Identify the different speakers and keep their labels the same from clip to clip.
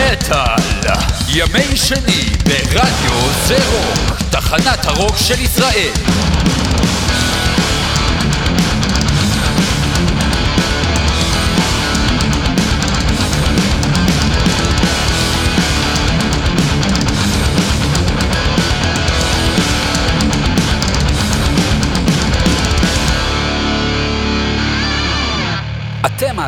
Speaker 1: מטאל, ימי שני ברדיו זה רוק, תחנת הרוק של ישראל.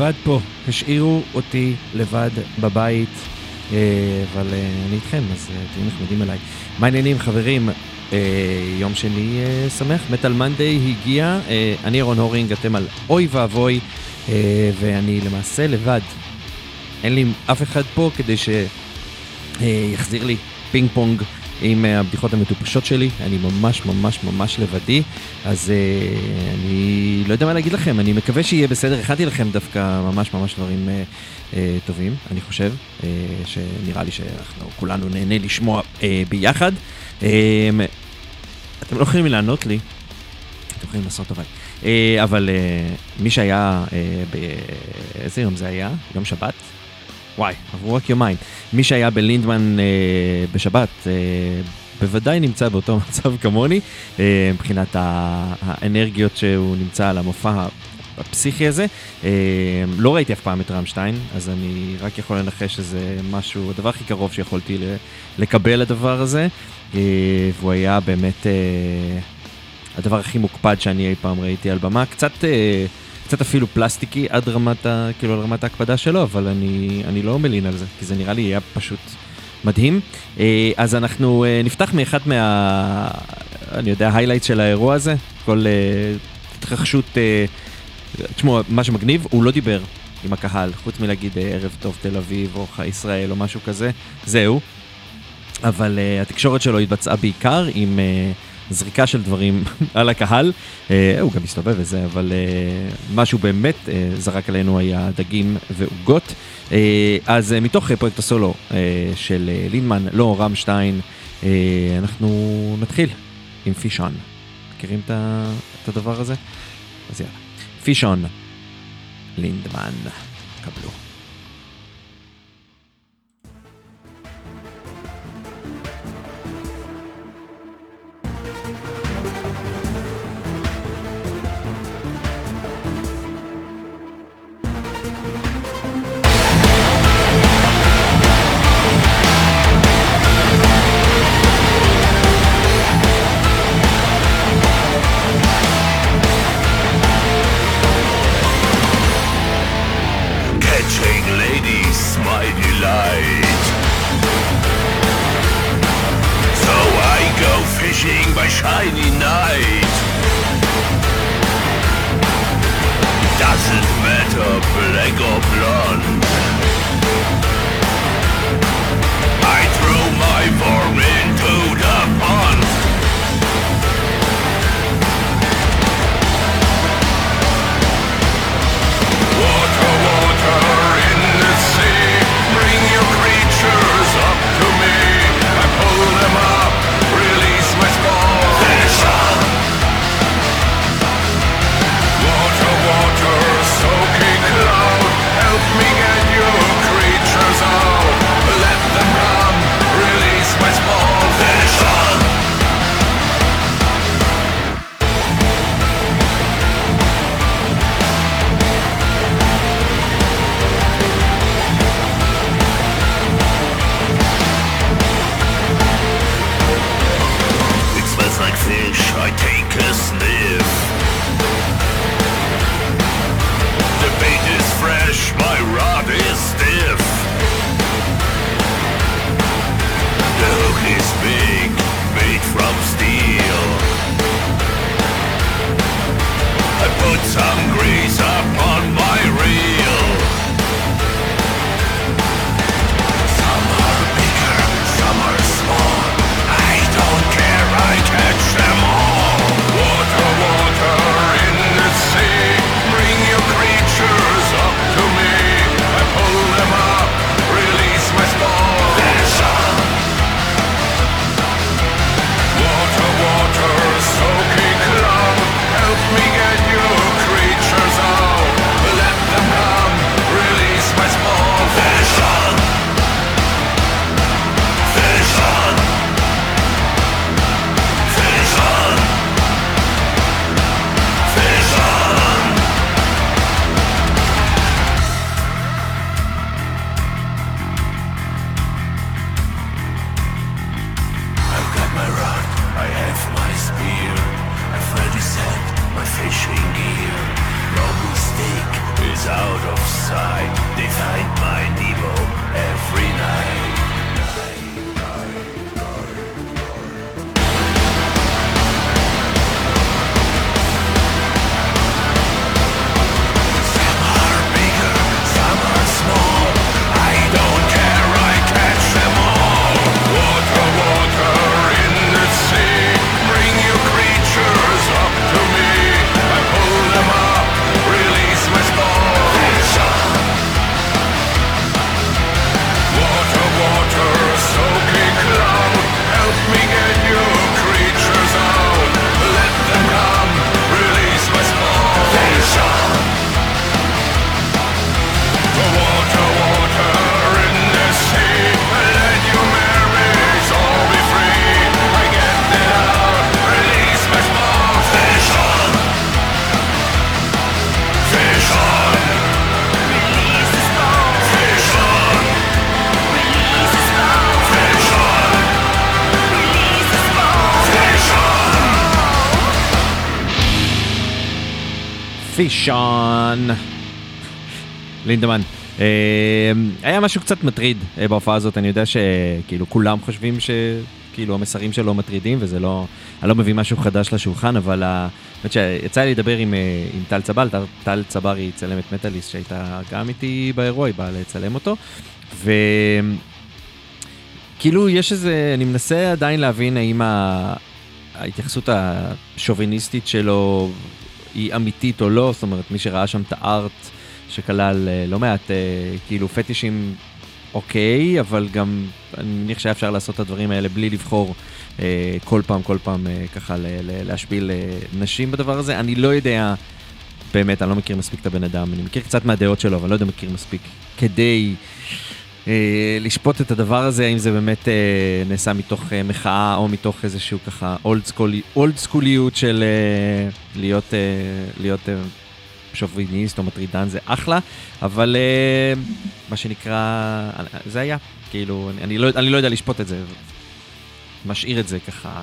Speaker 2: לבד פה, השאירו אותי לבד בבית, אה, אבל אה, אני איתכם, אז אה, תהיו נחמדים אליי. מה העניינים חברים? יום שני שמח, מטאל מנדיי הגיע, אני רון הורינג, אתם על אוי ואבוי, ואני למעשה לבד. אין לי אף אחד פה כדי שיחזיר לי פינג פונג. עם אה, הבדיחות המטופשות שלי, אני ממש ממש ממש לבדי, אז uh, אני לא יודע מה להגיד לכם, אני מקווה שיהיה בסדר, הכנתי לכם דווקא ממש ממש דברים uh, uh, טובים, אני חושב, uh, שנראה לי שאנחנו כולנו נהנה לשמוע uh, ביחד. Uh, אתם לא יכולים לענות לי, אתם יכולים לעשות טובה. Uh, אבל uh, מי שהיה, uh, באיזה יום זה היה? יום שבת? וואי, עברו רק יומיים. מי שהיה בלינדמן אה, בשבת, אה, בוודאי נמצא באותו מצב כמוני, אה, מבחינת האנרגיות שהוא נמצא על המופע הפסיכי הזה. אה, לא ראיתי אף פעם את רמשטיין, אז אני רק יכול לנחש שזה משהו, הדבר הכי קרוב שיכולתי לקבל לדבר הזה, אה, והוא היה באמת אה, הדבר הכי מוקפד שאני אי פעם ראיתי על במה. קצת... קצת אפילו פלסטיקי עד רמת, ה, כאילו, על רמת ההקפדה שלו, אבל אני, אני לא מלין על זה, כי זה נראה לי היה פשוט מדהים. אה, אז אנחנו אה, נפתח מאחד מה... אני יודע, היילייט של האירוע הזה, כל אה, התרחשות, תשמעו, מה שמגניב, הוא לא דיבר עם הקהל, חוץ מלהגיד ערב טוב תל אביב או ישראל או משהו כזה, זהו. אבל התקשורת שלו התבצעה בעיקר עם... זריקה של דברים על הקהל. אה, הוא גם מסתובב וזה, אבל אה, מה שהוא באמת אה, זרק עלינו היה דגים ועוגות. אז מתוך פרויקט הסולו של לינמן, לא רמשטיין, אנחנו נתחיל עם פישון. מכירים את הדבר הזה? אז יאללה. פישון, לינדמן, קבלו. my
Speaker 3: delight. So I go fishing by shiny night. Doesn't matter, black or blonde. I throw my form
Speaker 2: פישון. לינדמן. אה, היה משהו קצת מטריד אה, בהופעה הזאת, אני יודע שכאילו כולם חושבים שכאילו המסרים שלו מטרידים וזה לא, אני לא מביא משהו חדש לשולחן, אבל האמת שיצא לי לדבר עם, אה, עם טל צבל, טל צבר היא צלמת מטאליסט שהייתה גם איתי באירוע, היא באה לצלם אותו, וכאילו יש איזה, אני מנסה עדיין להבין האם. ההתייחסות השוביניסטית שלו היא אמיתית או לא, זאת אומרת, מי שראה שם את הארט שכלל אה, לא מעט אה, כאילו פטישים אוקיי, אבל גם אני מניח שהיה אפשר לעשות את הדברים האלה בלי לבחור אה, כל פעם, כל פעם ככה להשפיל נשים בדבר הזה. אני לא יודע, באמת, אני לא מכיר מספיק את הבן אדם, אני מכיר קצת מהדעות שלו, אבל לא יודע מכיר מספיק כדי... אה, לשפוט את הדבר הזה, האם זה באמת אה, נעשה מתוך אה, מחאה או מתוך איזשהו ככה אולד, סקולי, אולד סקוליות של להיות, להיות שוביניסט או מטרידן זה אחלה, אבל מה שנקרא, זה היה, כאילו, אני, אני, לא, אני לא יודע לשפוט את זה, משאיר את זה ככה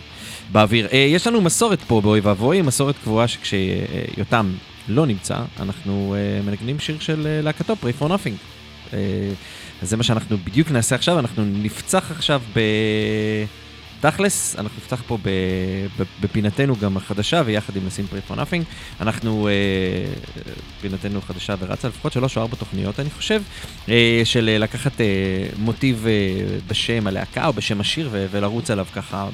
Speaker 2: באוויר. יש לנו מסורת פה באוי ואבוי, מסורת קבועה שכשיותם לא נמצא, אנחנו מנגנים שיר של להקתו, Pray for Nothing. אה, אז זה מה שאנחנו בדיוק נעשה עכשיו, אנחנו נפצח עכשיו ב... תכלס, אנחנו נפתח פה בפינתנו גם החדשה, ויחד עם נשים פרי for nothing, אנחנו, אה, פינתנו חדשה ורצה לפחות שלוש או ארבע תוכניות, אני חושב, אה, של לקחת אה, מוטיב בשם הלהקה או בשם השיר ולרוץ עליו ככה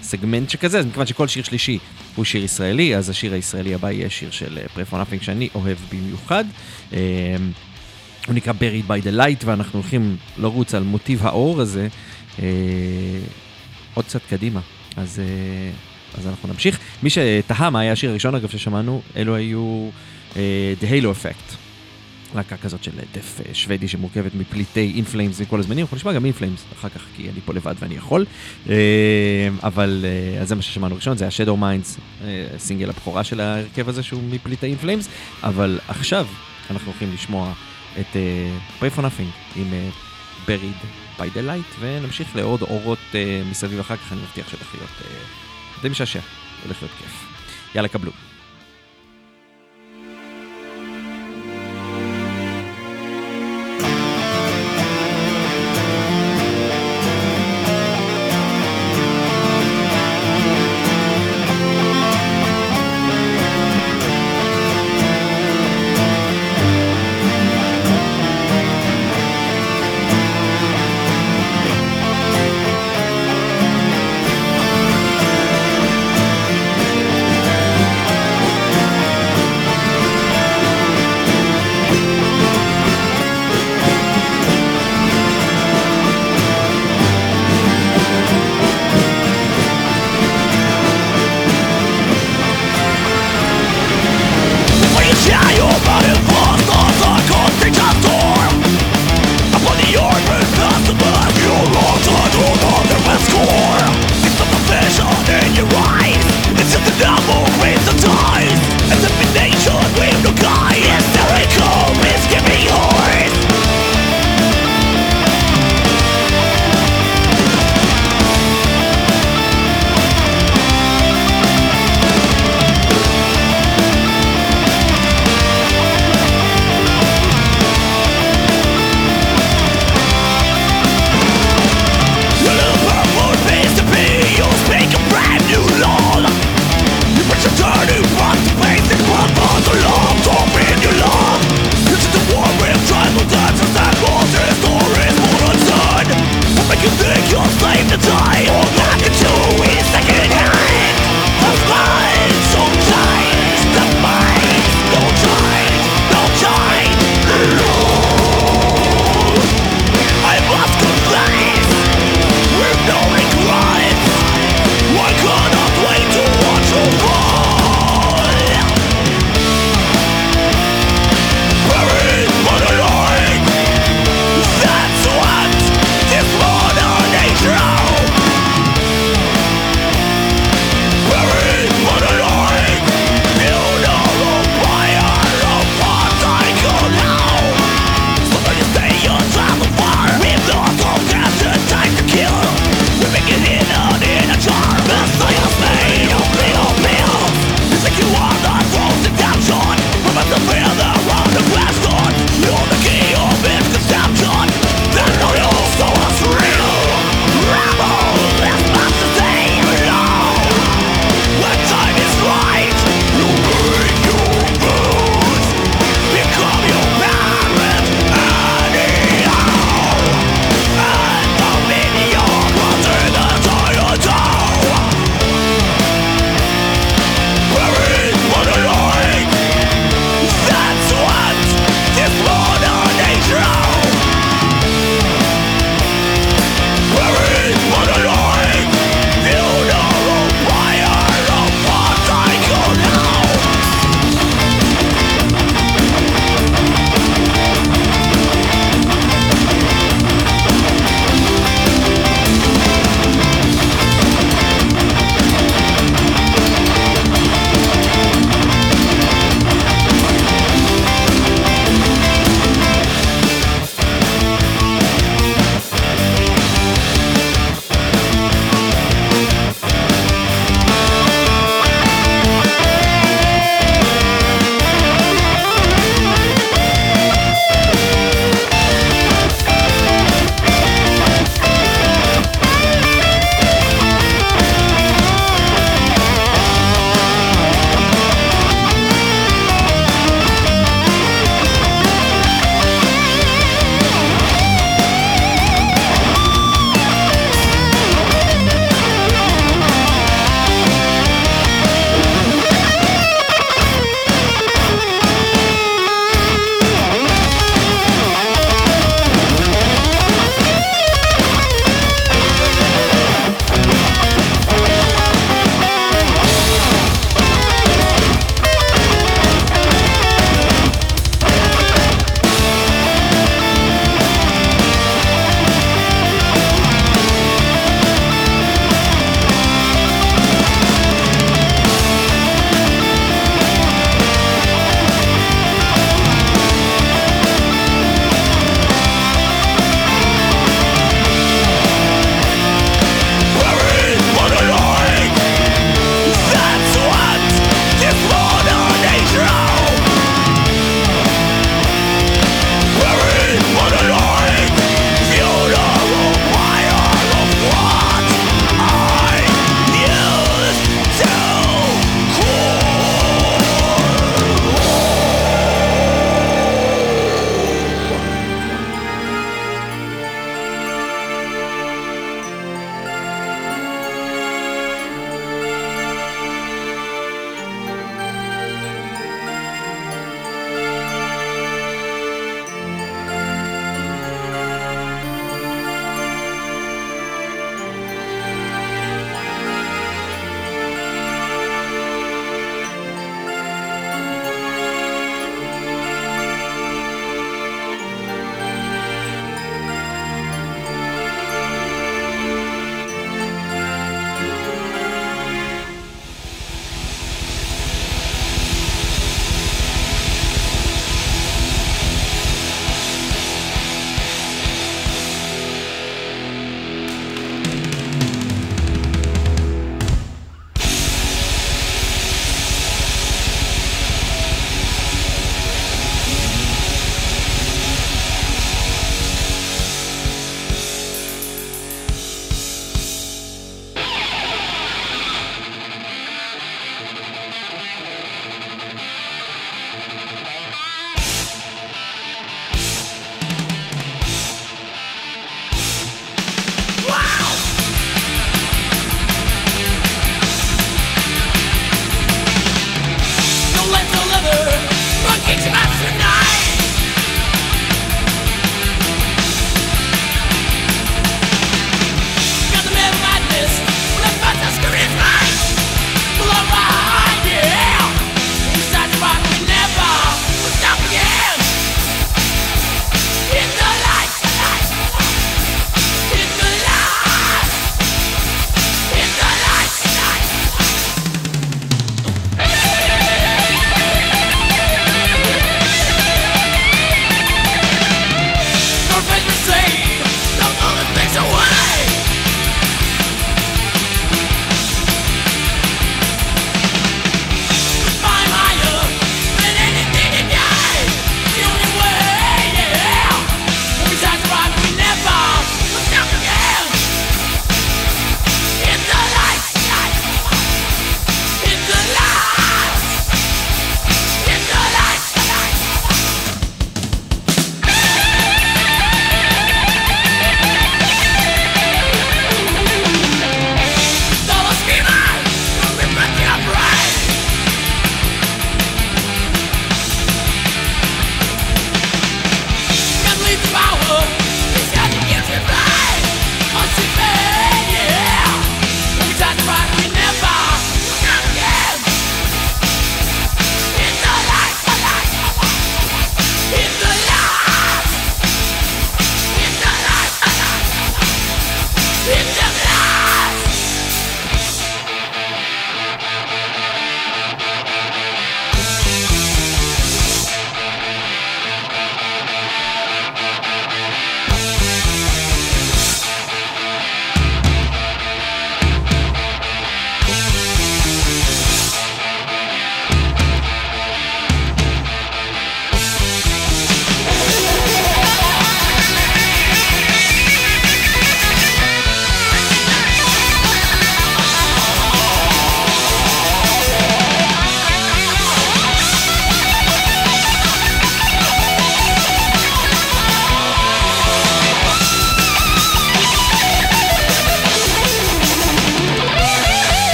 Speaker 2: בסגמנט שכזה, אז מכיוון שכל שיר שלישי הוא שיר ישראלי, אז השיר הישראלי הבא יהיה שיר של פרי for nothing שאני אוהב במיוחד. הוא נקרא Buried by the Light, ואנחנו הולכים לרוץ על מוטיב האור הזה אה, עוד קצת קדימה. אז, אה, אז אנחנו נמשיך. מי שתהה מה היה השיר הראשון, אגב, ששמענו, אלו היו אה, The Halo Effect. להקה כזאת של דף אה, שוודי שמורכבת מפליטי אינפלאמס מכל הזמנים, אנחנו נשמע גם אינפלאמס אחר כך, כי אני פה לבד ואני יכול. אה, אבל אה, אז זה מה ששמענו ראשון, זה היה Shadow Minds, סינגל הבכורה של ההרכב הזה שהוא מפליטי אינפלאמס, אבל עכשיו אנחנו הולכים לשמוע את uh, Pray for Nothing עם uh, Buried by the Light, ונמשיך לעוד אורות uh, מסביב אחר כך, אני מבטיח שהולך להיות uh, די משעשע, הולך להיות כיף. יאללה, קבלו.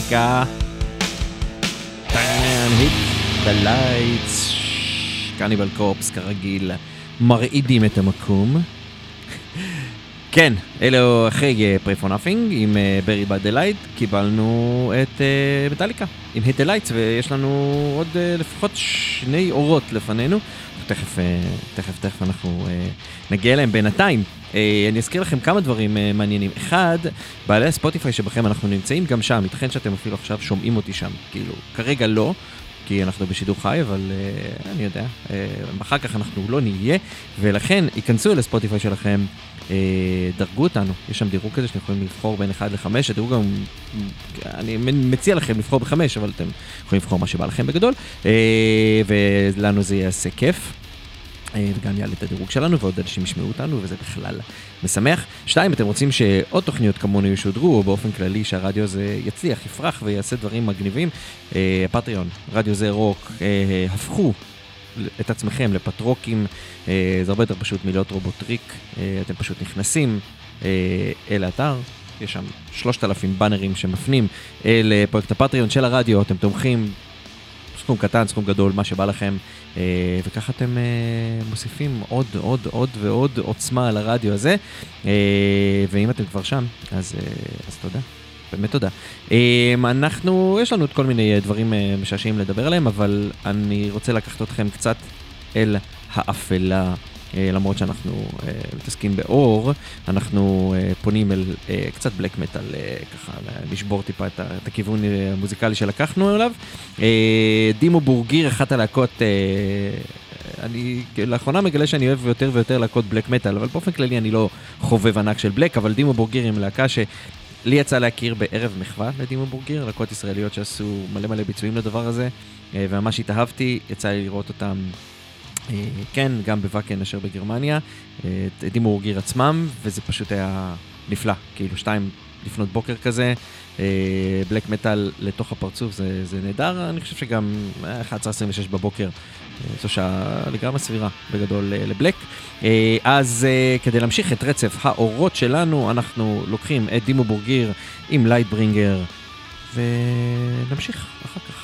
Speaker 2: מטאליקה. turn hit the lights. קניבל קורפס כרגיל מרעידים את המקום. כן, אלו אחרי פרי פור נאפינג עם ברי בד דלייט, קיבלנו את מטאליקה עם היט דלייטס ויש לנו עוד uh, לפחות שני אורות לפנינו. תכף, uh, תכף, תכף אנחנו uh, נגיע אליהם בינתיים. Uh, אני אזכיר לכם כמה דברים מעניינים. אחד, בעלי הספוטיפיי שבכם אנחנו נמצאים גם שם, ייתכן שאתם אפילו עכשיו שומעים אותי שם. כאילו, כרגע לא, כי אנחנו בשידור חי, אבל uh, אני יודע, uh, אחר כך אנחנו לא נהיה, ולכן ייכנסו לספוטיפיי שלכם, uh, דרגו אותנו, יש שם דירוג כזה שאתם יכולים לבחור בין 1 ל-5, הדירוג גם, אני מציע לכם לבחור ב-5, אבל אתם יכולים לבחור מה שבא לכם בגדול, uh, ולנו זה יעשה כיף. וגם יעלה את הדירוג שלנו ועוד אנשים ישמעו אותנו וזה בכלל משמח. שתיים, אתם רוצים שעוד תוכניות כמונו ישודרו או באופן כללי שהרדיו הזה יצליח, יפרח ויעשה דברים מגניבים. Patreon, רדיו זה רוק, הפכו את עצמכם לפטרוקים, זה הרבה יותר פשוט מלהיות רובוטריק, אתם פשוט נכנסים אל האתר. יש שם 3,000 באנרים שמפנים לפרויקט ה Patreon של הרדיו, אתם תומכים סכום קטן, סכום גדול, מה שבא לכם, אה, וככה אתם אה, מוסיפים עוד, עוד, עוד ועוד עוצמה על הרדיו הזה, אה, ואם אתם כבר שם, אז, אז תודה. באמת תודה. אנחנו, יש לנו את כל מיני דברים משעשעים לדבר עליהם, אבל אני רוצה לקחת אתכם קצת אל האפלה למרות שאנחנו אה, מתעסקים באור, אנחנו אה, פונים אל קצת בלק מטאל, ככה לשבור טיפה את הכיוון המוזיקלי שלקחנו אליו. דימו בורגיר, אחת הלהקות... אני לאחרונה מגלה שאני אוהב יותר ויותר להקות בלק מטאל, אבל באופן כללי אני לא חובב ענק של בלק, אבל דימו בורגיר עם להקה שלי יצא להכיר בערב מחווה לדימו בורגיר, להקות ישראליות שעשו מלא מלא ביצועים לדבר הזה, וממש התאהבתי, יצא לי לראות אותם אה, כן, גם בוואקן אשר בגרמניה, אה, את דימו גיר עצמם, וזה פשוט היה נפלא, כאילו שתיים לפנות בוקר כזה, black אה, מטאל לתוך הפרצוף, זה, זה נהדר, אני חושב שגם 11.26 בבוקר, זו שעה לגמרי סבירה בגדול ל black. אז כדי להמשיך את רצף האורות שלנו, אנחנו לוקחים את Dimmu Borgir עם Lightbringer, ונמשיך אחר כך.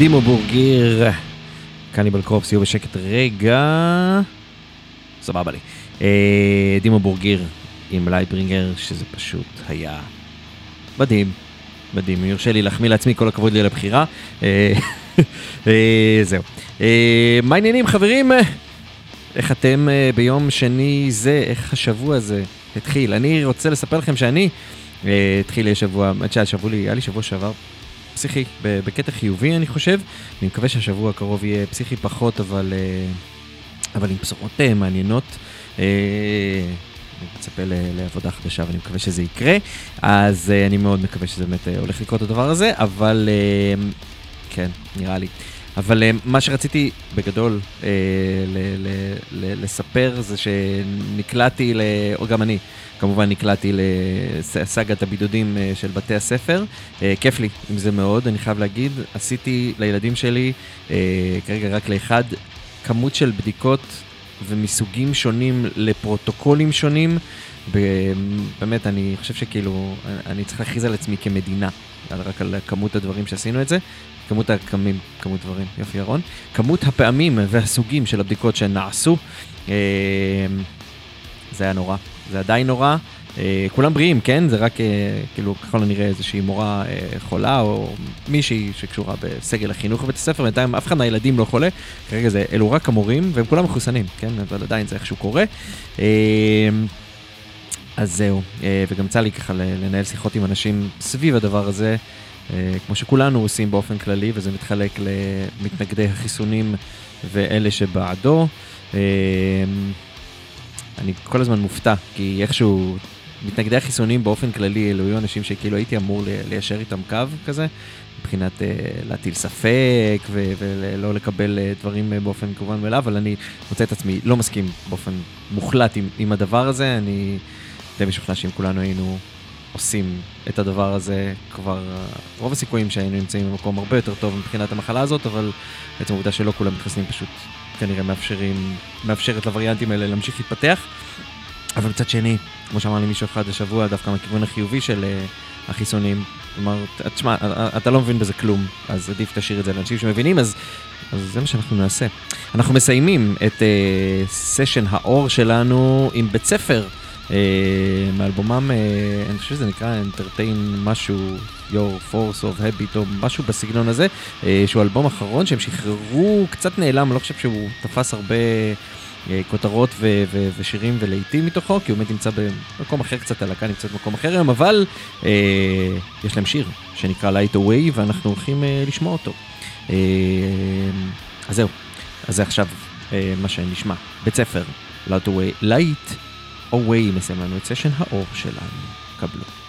Speaker 2: Dimmu Borgir, Cannibal Corpse, יהיו בשקט רגע. סבבה לי. אה, Dimmu Borgir עם Lightbringer, שזה פשוט היה מדהים. מדהים, יורשה לי להחמיא לעצמי, כל הכבוד לי על הבחירה. אה, אה, זהו. מה העניינים חברים? איך אתם ביום שני זה, איך השבוע הזה התחיל? אני רוצה לספר לכם שאני, התחיל לי השבוע, האמת שהיה לי, היה לי שבוע שעבר פסיכי בקטע חיובי אני חושב. אני מקווה שהשבוע הקרוב יהיה פסיכי פחות, אבל, אה, אבל עם בשורות אה, מעניינות. אה, אני מצפה לעבודה חדשה ואני מקווה שזה יקרה, אז אני מאוד מקווה שזה באמת הולך לקרות הדבר הזה, אבל כן, נראה לי. אבל מה שרציתי בגדול לספר זה שנקלעתי, גם אני, כמובן נקלעתי לסאגת הבידודים אה, של בתי הספר. אה, כיף לי עם זה מאוד, אני חייב להגיד. עשיתי לילדים שלי, אה, כרגע רק לאחד, כמות של בדיקות ומסוגים שונים לפרוטוקולים שונים. באמת, אני חושב שכאילו, אני צריך להכריז על עצמי כמדינה, רק על כמות הדברים שעשינו את זה. כמות הקמים, כמות דברים, יופי ירון. כמות הפעמים והסוגים של הבדיקות שנעשו, זה היה נורא. זה עדיין נורא. אה, כולם בריאים, כן? זה רק, אה, כאילו, ככל הנראה איזושהי מורה אה, חולה, או מישהי שקשורה בסגל החינוך בבית הספר, בינתיים אף אחד מהילדים לא חולה. כרגע זה, אלו רק המורים, והם כולם מחוסנים, כן? אבל עדיין זה איכשהו קורה. אז זהו, וגם צא לי ככה לנהל שיחות עם אנשים סביב הדבר הזה, כמו שכולנו עושים באופן כללי, וזה מתחלק למתנגדי החיסונים ואלה שבעדו. אני כל הזמן מופתע, כי איכשהו מתנגדי החיסונים באופן כללי, אלו היו אנשים שכאילו הייתי אמור ליישר איתם קו כזה, מבחינת uh, להטיל ספק ו- ולא לקבל uh, דברים uh, באופן כמובן מאליו, אבל אני מוצא את עצמי לא מסכים באופן מוחלט עם, עם הדבר הזה, אני די משוכנע שאם כולנו היינו עושים את הדבר הזה, כבר רוב הסיכויים שהיינו נמצאים במקום הרבה יותר טוב מבחינת המחלה הזאת, אבל בעצם העובדה שלא כולם מתחסנים פשוט כנראה מאפשרים, מאפשרת לווריאנטים האלה להמשיך להתפתח. אבל מצד שני, כמו שאמר לי מישהו אחד השבוע, דווקא מהכיוון החיובי של uh, החיסונים, כלומר, תשמע, אתה לא מבין בזה כלום, אז עדיף תשאיר את זה לאנשים שמבינים, אז, אז זה מה שאנחנו נעשה. אנחנו מסיימים את uh, סשן האור שלנו עם בית ספר. מאלבומם, אני חושב שזה נקרא Entertain משהו Your Force of Habit או משהו בסגנון הזה, אה, שהוא אלבום אחרון שהם שחררו, קצת נעלם, אני לא חושב שהוא תפס הרבה אה, כותרות ו- ו- ושירים ולהיטים מתוכו, כי הוא באמת נמצא במקום אחר קצת, הלהקה נמצאת במקום אחר היום, אבל אה, יש להם שיר שנקרא Light Away ואנחנו הולכים אה, לשמוע אותו. אה, אז זהו, אז זה עכשיו אה, מה שנשמע. בית ספר, Light Away, Light Away מסיים לנו את סשן האור שלנו. קבלו.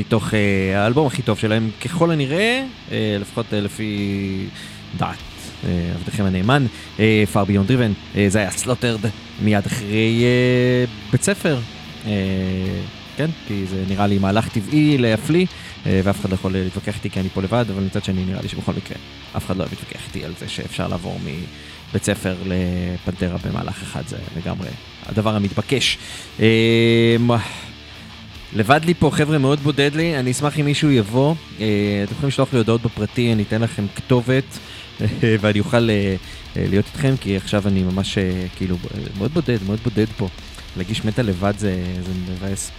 Speaker 2: מתוך אה, האלבום הכי טוב שלהם, ככל הנראה, אה, לפחות לפי דעת עבדכם הנאמן, far beyond driven, זה היה Slaughtered מיד אחרי בית ספר. כן, כי זה נראה לי מהלך טבעי להפליא, ואף אחד לא יכול להתווכח איתי כי אני פה לבד, אבל מצד שני נראה לי שבכל מקרה אף אחד לא מתווכח איתי על זה שאפשר לעבור מבית ספר ל Pantera במהלך אחד, זה לגמרי הדבר המתבקש. לבד לי פה, חבר'ה, מאוד בודד לי, אני אשמח אם מישהו יבוא. אה, אתם יכולים לשלוח לי הודעות בפרטי, אני אתן לכם כתובת, ואני אוכל אה, אה, להיות איתכם, כי עכשיו אני ממש כאילו מאוד בודד, מאוד בודד פה. להגיש מטה לבד זה, זה מבאס.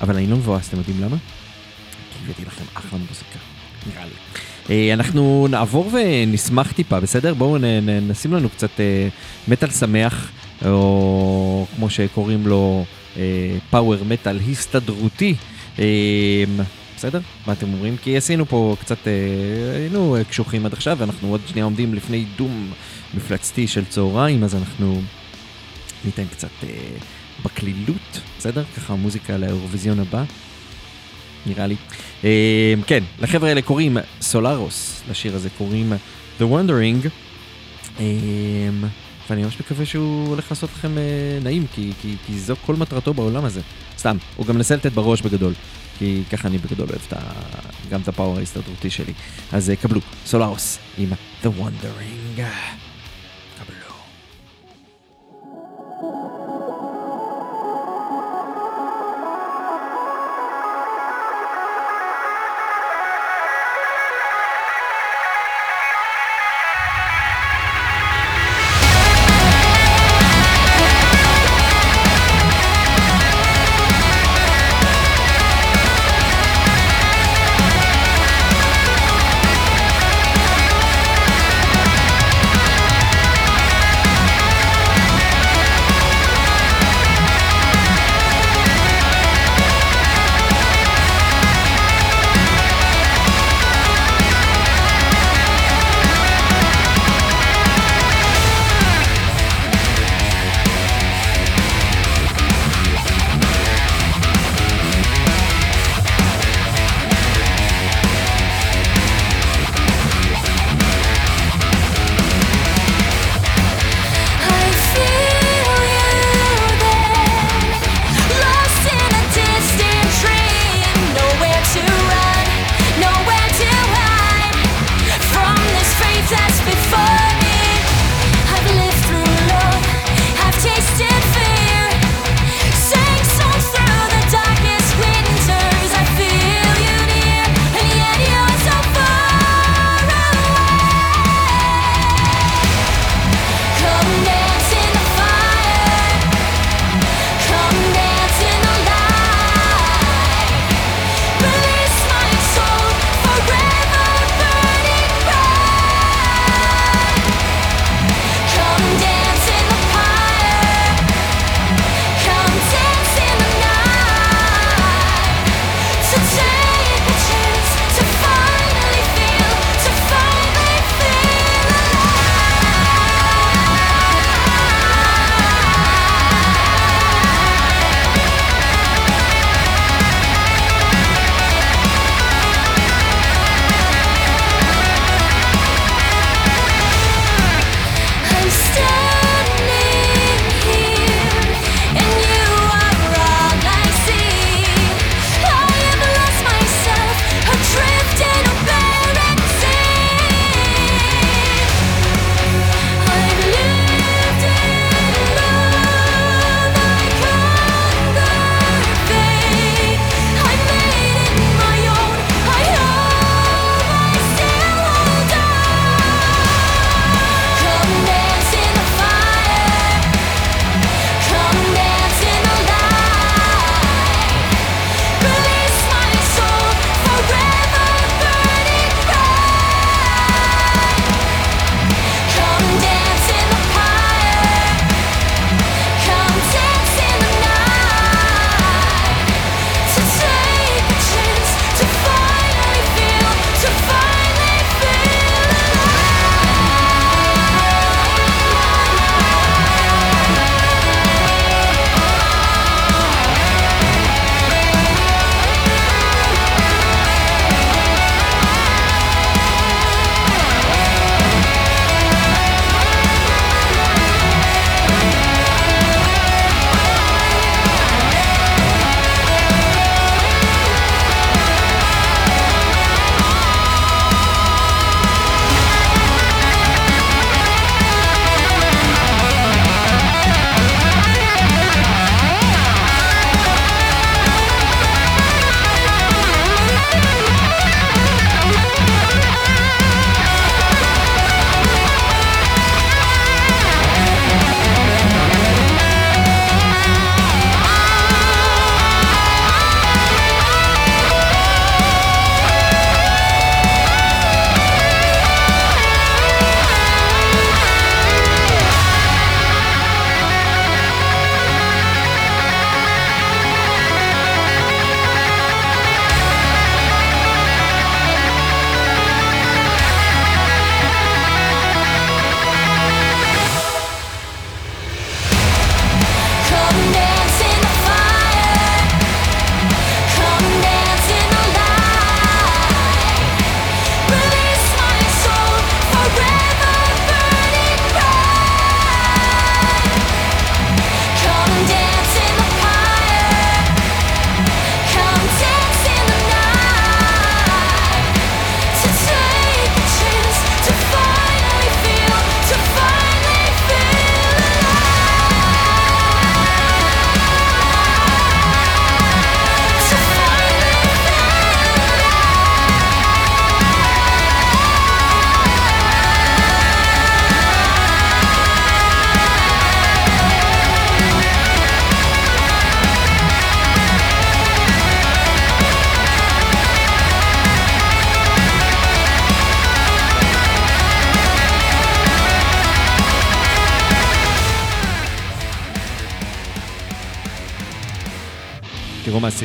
Speaker 2: אבל אני לא מבואס, אתם יודעים למה? כי הבאתי לכם אחלה מוזיקה, נראה לי. אנחנו נעבור ונשמח טיפה, בסדר? בואו נשים לנו קצת מטאל שמח. או כמו שקוראים לו פאוור מטאל הסתדרותי. אה, בסדר? מה אתם אומרים? כי עשינו פה קצת, אה, היינו קשוחים עד עכשיו, ואנחנו עוד שנייה עומדים לפני דום מפלצתי של צהריים, אז אנחנו ניתן קצת אה, בקלילות, בסדר? ככה מוזיקה לאירוויזיון הבא, נראה לי. כן, לחבר'ה האלה קוראים סולארוס, לשיר הזה קוראים The Wondering. ואני ממש מקווה שהוא הולך לעשות לכם אה, נעים, כי, כי, כי זו כל מטרתו בעולם הזה. סתם, הוא גם מנסה לתת בראש בגדול, כי ככה אני בגדול אוהב את ה, גם את הפאוור ההסתדרותי שלי. אז אה, קבלו, סולארוס עם The Wondering.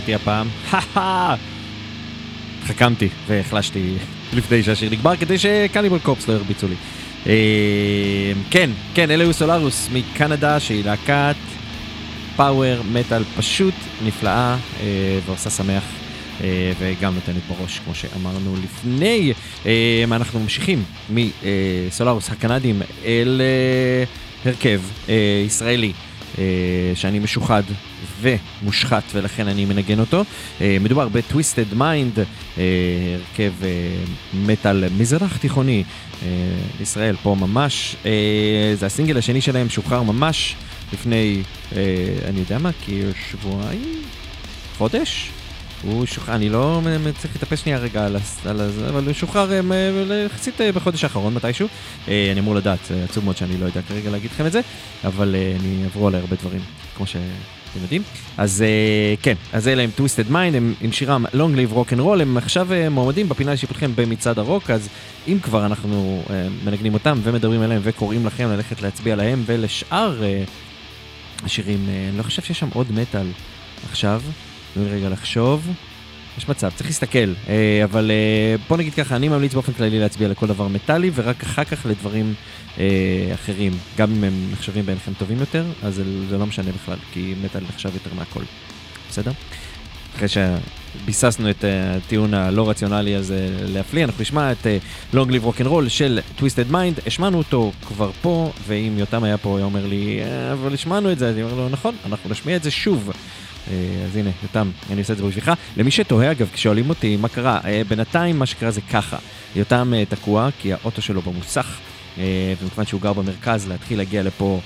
Speaker 2: עשיתי הפעם. התחכמתי והחלשתי לפני שהשיר נגמר כדי שקניבול קופס לא ירביצו לי. אה, כן, כן, אלה היו סולארוס מקנדה שהיא להקת פאוור מטאל פשוט נפלאה אה, ועושה שמח. אה, וגם נותנת בראש, כמו שאמרנו לפני. אנחנו ממשיכים מסולארוס הקנדים אל הרכב ישראלי. שאני משוחד ומושחת ולכן אני מנגן אותו. מדובר ב Twisted Mind, הרכב מטאל מזרח תיכוני, ישראל פה ממש. זה הסינגל השני שלהם שוחרר ממש לפני, אני יודע מה, כשבועיים? חודש? הוא שוחרר, אני לא צריך להתאפס שנייה רגע על זה, אבל הוא שוחרר יחסית אה, בחודש האחרון מתישהו. אה, אני אמור לדעת, עצוב מאוד שאני לא יודע כרגע להגיד לכם את זה, אבל אה, אני אעברו עליי הרבה דברים, כמו שאתם יודעים. אז כן, אז אלה הם Twisted Mind, הם עם שירם Long Live Rock and Roll, הם עכשיו מועמדים בפינה לשיפוטכם במצעד הרוק, אז אם כבר אנחנו מנגנים אותם ומדברים עליהם וקוראים לכם ללכת להצביע להם ולשאר השירים, אני לא חושב שיש שם עוד מטאל עכשיו. תנו לי רגע לחשוב. יש מצב, צריך להסתכל, אה, אבל אה, בוא נגיד ככה, אני ממליץ באופן כללי להצביע לכל דבר מטאלי, ורק אחר כך לדברים אה, אחרים. גם אם הם נחשבים בעיניכם טובים יותר, אז זה, לא משנה בכלל, כי מטאל נחשב יותר מהכל. בסדר? אחרי שביססנו את הטיעון הלא רציונלי הזה להפליא, אנחנו נשמע את Rock and Roll של Twisted Mind, השמענו אותו כבר פה, ואם יותם היה פה, הוא היה אומר לי, אבל השמענו את זה, אני אומר לו, נכון, אנחנו נשמיע את זה שוב. אה, אז הנה, יותם, אני עושה את זה בשבילך. למי שתוהה אגב, כששואלים אותי מה קרה, אה, בינתיים מה שקרה זה ככה, יותם אה, תקוע כי האוטו שלו במוסך, ומכיוון שהוא גר במרכז, להתחיל להגיע לפה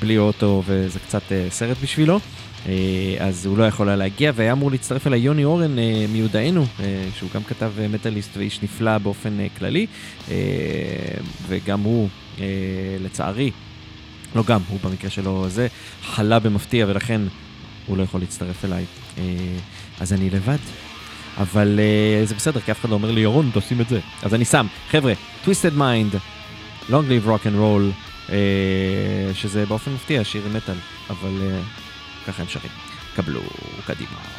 Speaker 2: בלי אוטו וזה קצת סרט בשבילו. אז הוא לא יכול היה להגיע, והיה אמור להצטרף אליי יוני אורן מיודענו, שהוא גם כתב מטאליסט ואיש נפלא באופן כללי, וגם הוא, לצערי, לא גם, הוא במקרה שלו זה, חלה במפתיע ולכן הוא לא יכול להצטרף אליי. אה, אז אני לבד. אבל uh, זה בסדר, כי אף אחד לא אומר לי, ירון, תעושים את זה. אז אני שם, חבר'ה, Twisted Mind, Long Live Rock and Roll, uh, שזה באופן מפתיע שיר מטאל, אבל ככה הם שרים. קבלו, קדימה.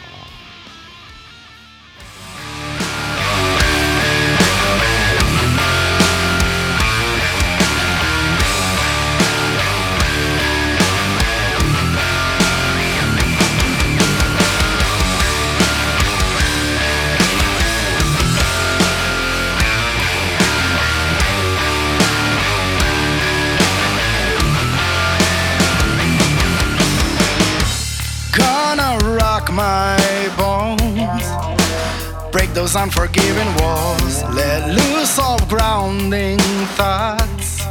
Speaker 2: Those unforgiving walls. Let loose of grounding thoughts.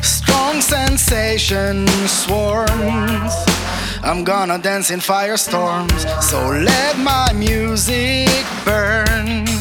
Speaker 2: Strong sensation swarms. I'm gonna dance in firestorms. So let my music burn.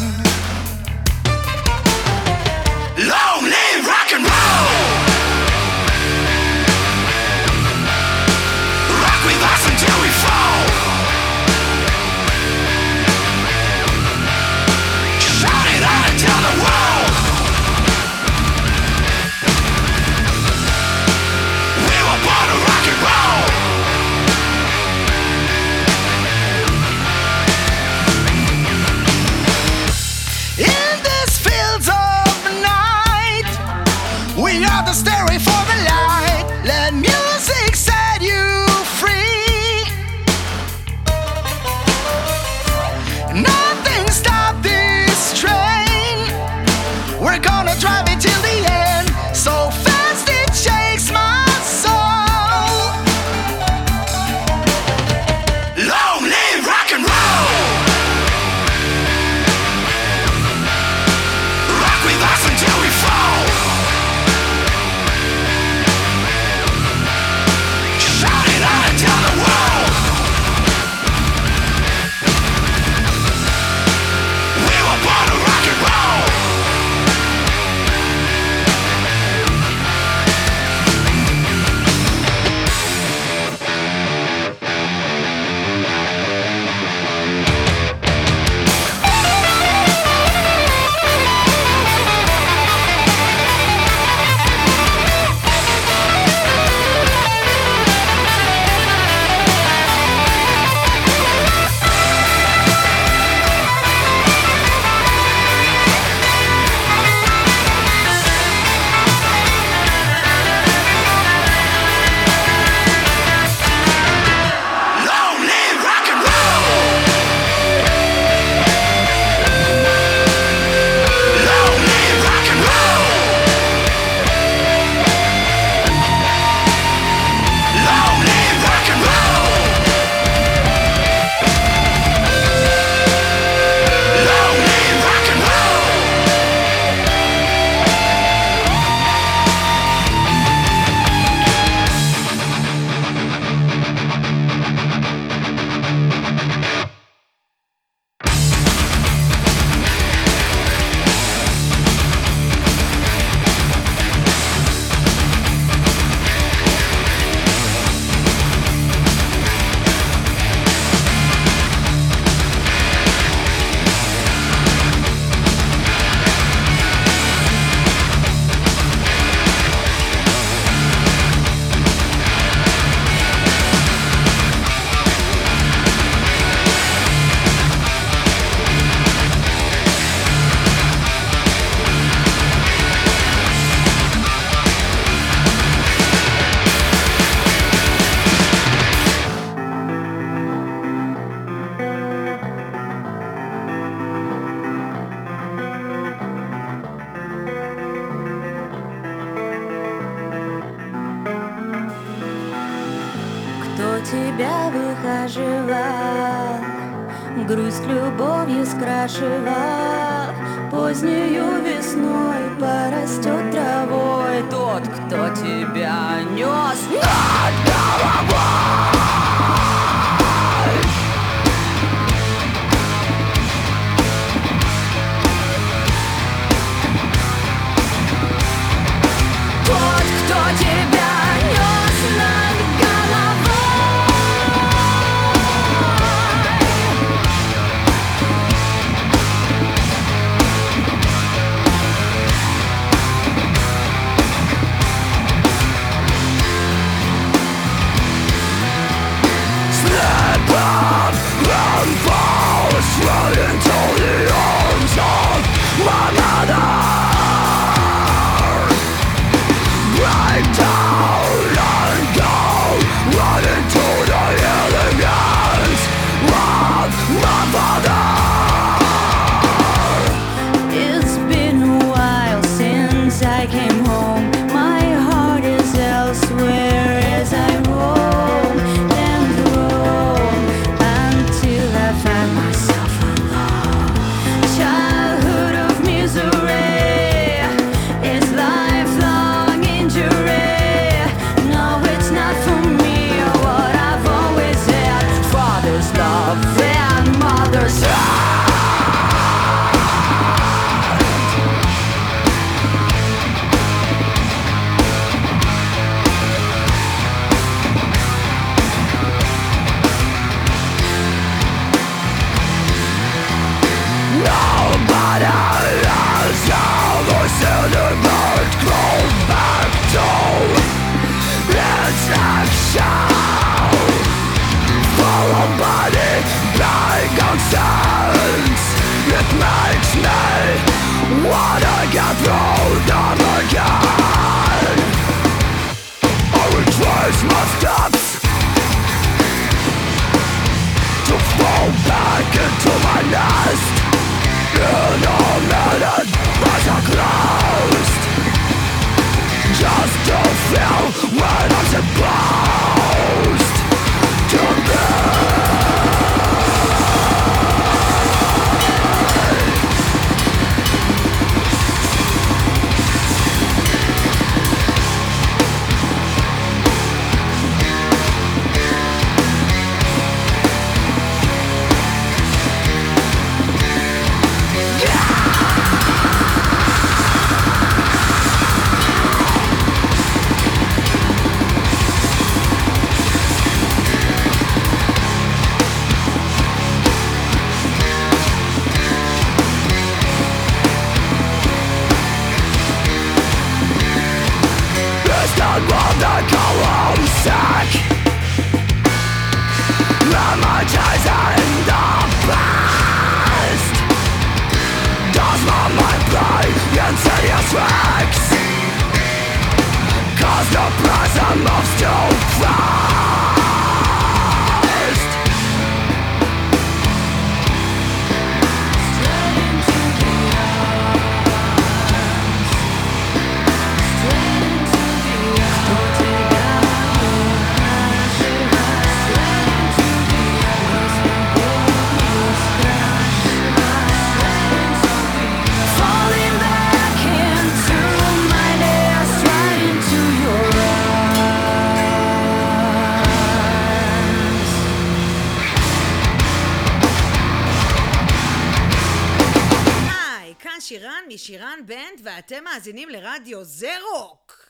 Speaker 4: ואתם מאזינים לרדיו זה רוק.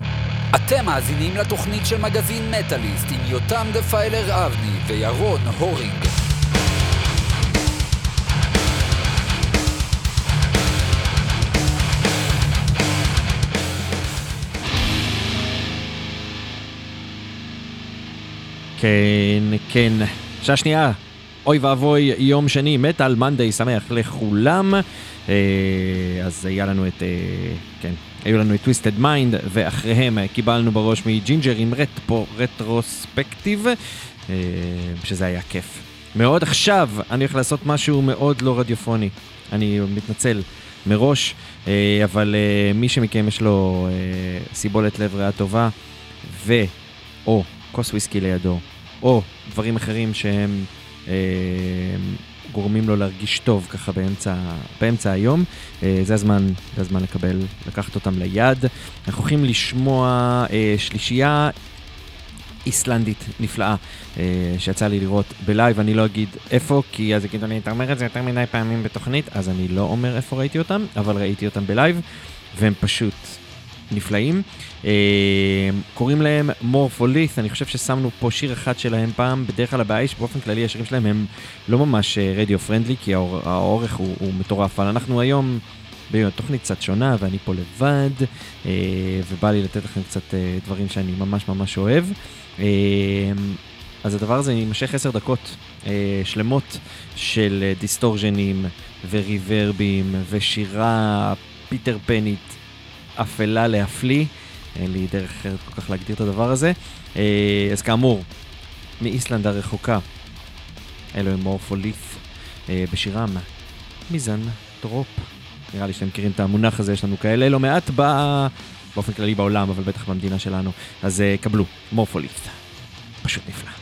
Speaker 1: אתם מאזינים לתוכנית של מגזין מטאליסט עם יותם דפיילר אבני וירון הורינג.
Speaker 2: כן, כן. שעה שנייה, אוי ואבוי, יום שני, מטאל מנדי, שמח לכולם. אה, אז היה לנו את, אה, כן, היו לנו את Twisted Mind, ואחריהם קיבלנו בראש מ Jinjer עם רטפו, Retrospection, אה, שזה היה כיף. מאוד עכשיו, אני הולך לעשות משהו מאוד לא רדיופוני. אני מתנצל מראש, אבל מי שמכם יש לו סיבולת לב ריאה טובה, ו... או כוס וויסקי לידו, או דברים אחרים שהם גורמים לו להרגיש טוב ככה באמצע, באמצע היום. אה, זה הזמן, זה הזמן לקבל, לקחת אותם ליד. אנחנו הולכים לשמוע אה, שלישייה איסלנדית נפלאה, אה, שיצא לי לראות ב live, אני לא אגיד איפה, כי אז יגידו לי, אתה אומר את זה יותר מדי פעמים בתוכנית, אז אני לא אומר איפה ראיתי אותם, אבל ראיתי אותם ב live, והם פשוט נפלאים. אה, קוראים להם Morpholith, אני חושב ששמנו פה שיר אחד שלהם פעם, בדרך כלל הבעיה היא שבאופן כללי השירים שלהם הם לא ממש radio friendly, כי האור, האורך הוא, הוא מטורף, אבל אנחנו היום... בתוכנית קצת שונה ואני פה לבד, אה, ובא לי לתת לכם קצת אה, דברים שאני ממש ממש אוהב. אה, אז הדבר הזה יימשך עשר דקות אה, שלמות של אה, דיסטורשנים וריברבים ושירה פיטר פנית אפלה להפליא. אין לי דרך אחרת כל כך להגדיר את הדבר הזה. אה, אז כאמור, מאיסלנד הרחוקה, אלו הם מורפוליף אה, בשירם מיזן טרופ. נראה לי שאתם מכירים את המונח הזה, יש לנו כאלה לא מעט ב... באופן כללי בעולם, אבל בטח במדינה שלנו. אז קבלו, מורפוליסט. פשוט נפלא.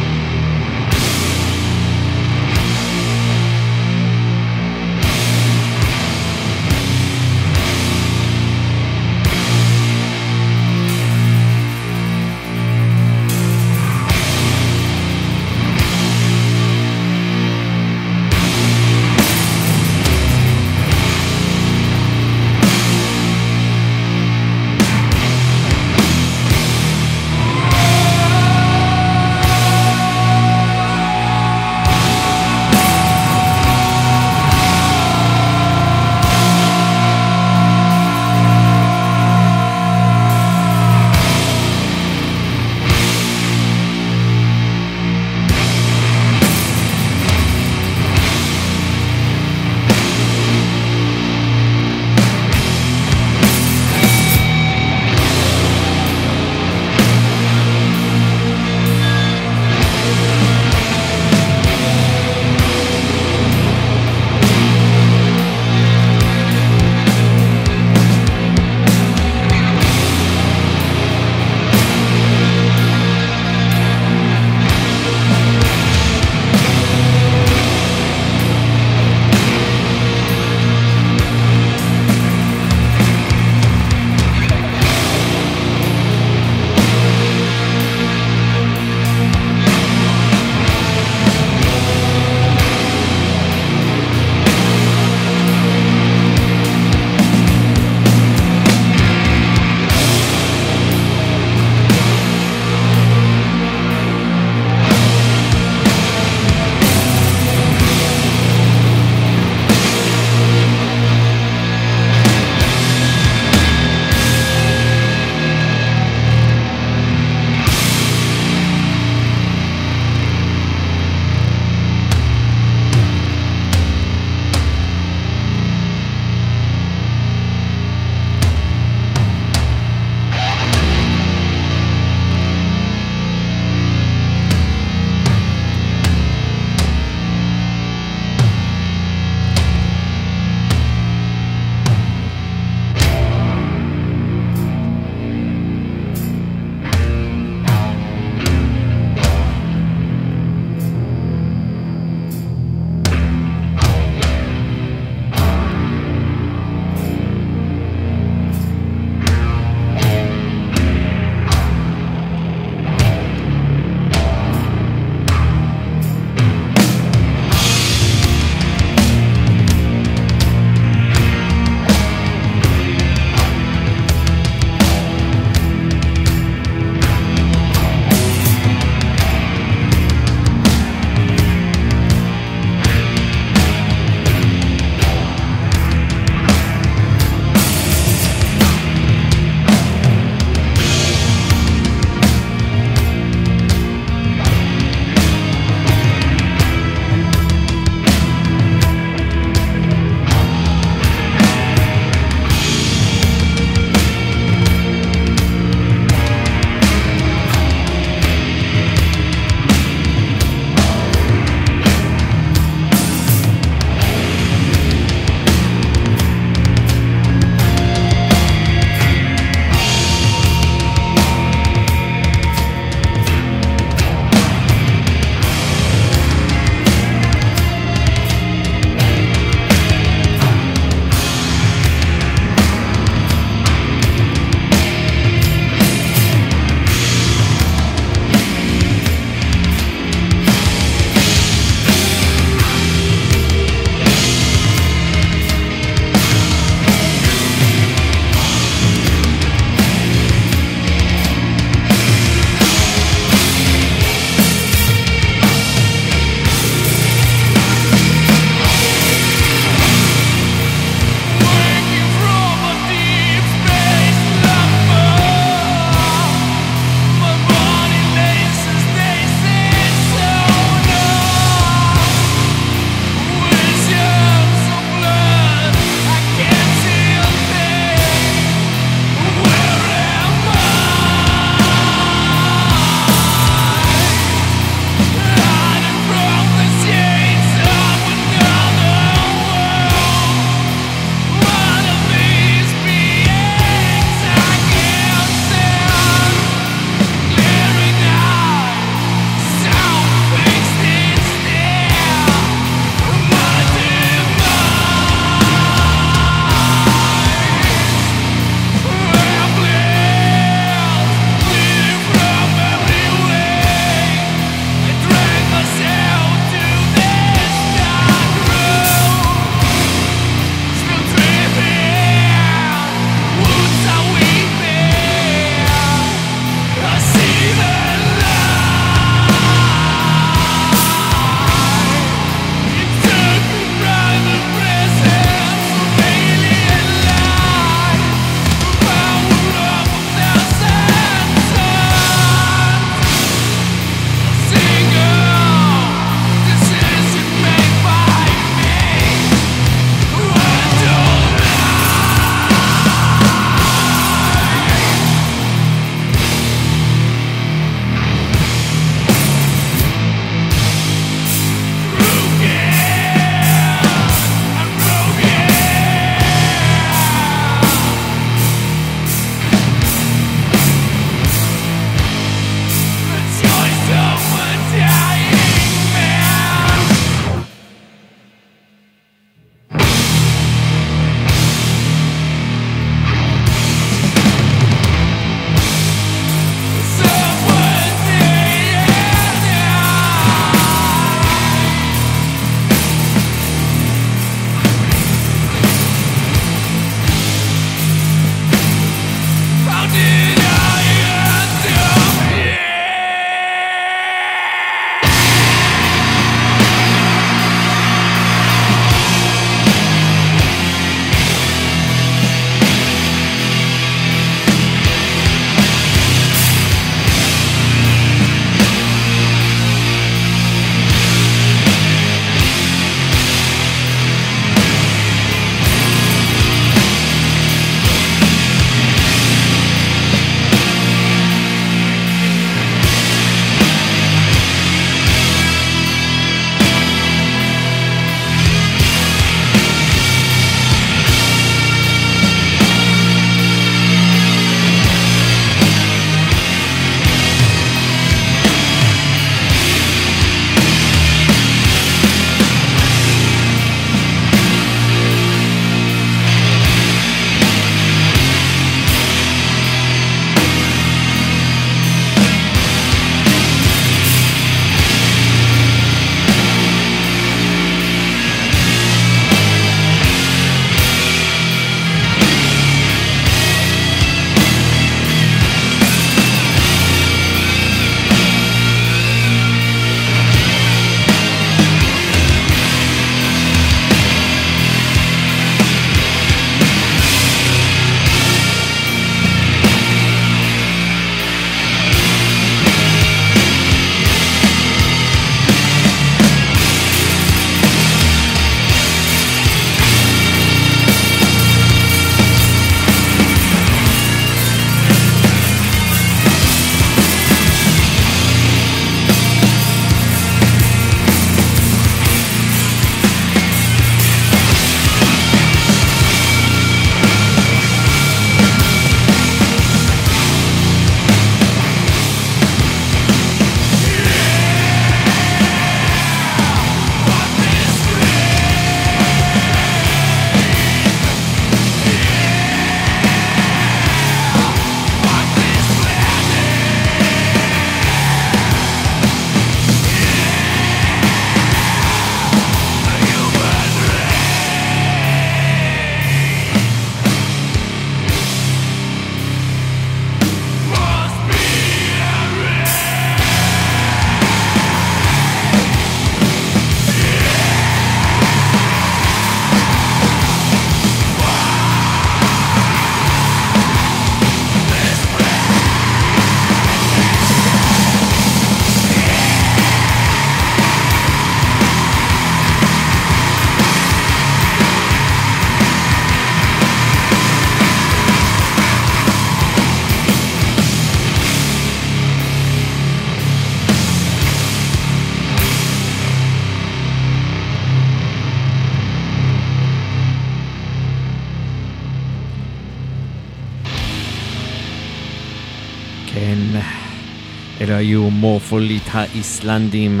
Speaker 2: מורפוליט האיסלנדים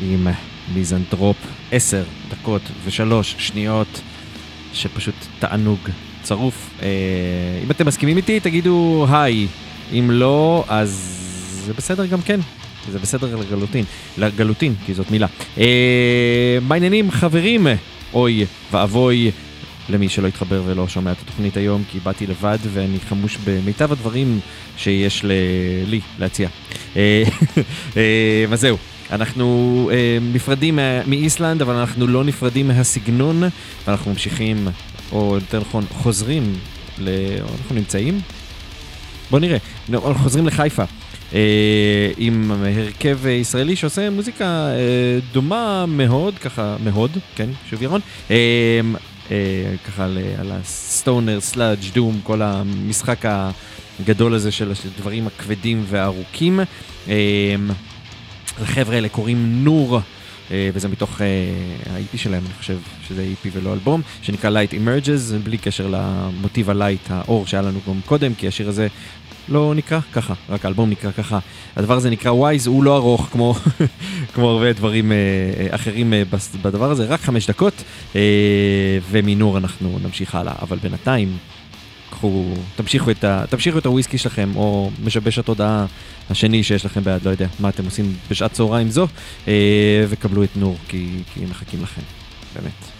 Speaker 2: עם מיזנטרופ, עשר דקות ושלוש שניות, שפשוט תענוג צרוף. אה, אם אתם מסכימים איתי, תגידו היי. אם לא, אז זה בסדר גם כן. זה בסדר לגלוטין, לגלוטין, כי זאת מילה. אה, מה העניינים, חברים? אוי ואבוי למי שלא התחבר ולא שומע את התוכנית היום, כי באתי לבד ואני חמוש במיטב הדברים שיש ל... לי להציע. אה, אה, אז זהו. אנחנו אה, נפרדים מאיסלנד, אבל אנחנו לא נפרדים מהסגנון, ואנחנו ממשיכים, או יותר נכון, חוזרים, ל... אנחנו נמצאים? בוא נראה. נו, אנחנו חוזרים לחיפה. אה, עם הרכב ישראלי שעושה מוזיקה אה, דומה מאוד, ככה, מאוד, כן, שוב ירון, אה, ככה על, ה stoner, sludge, doom, כל המשחק הגדול הזה של הדברים הכבדים והארוכים. אה, לחבר'ה האלה קוראים נור, אה, וזה מתוך אה, ה-EP שלהם, אני חושב שזה EP ולא אלבום, שנקרא Light Emerges, בלי קשר למוטיב ה light, האור שהיה לנו גם קודם, כי השיר הזה לא נקרא ככה, רק האלבום נקרא ככה. הדבר הזה נקרא Ways, הוא לא ארוך כמו, כמו הרבה דברים אה, אה, אחרים אה, בדבר הזה, רק חמש דקות, אה, ומנור אנחנו נמשיך הלאה, אבל בינתיים... קחו, תמשיכו את, ה, תמשיכו את הוויסקי שלכם, או משבש התודעה השני שיש לכם ביד, לא יודע מה אתם עושים בשעת צהריים זו, אה, וקבלו את נור, כי, כי מחכים לכם, באמת.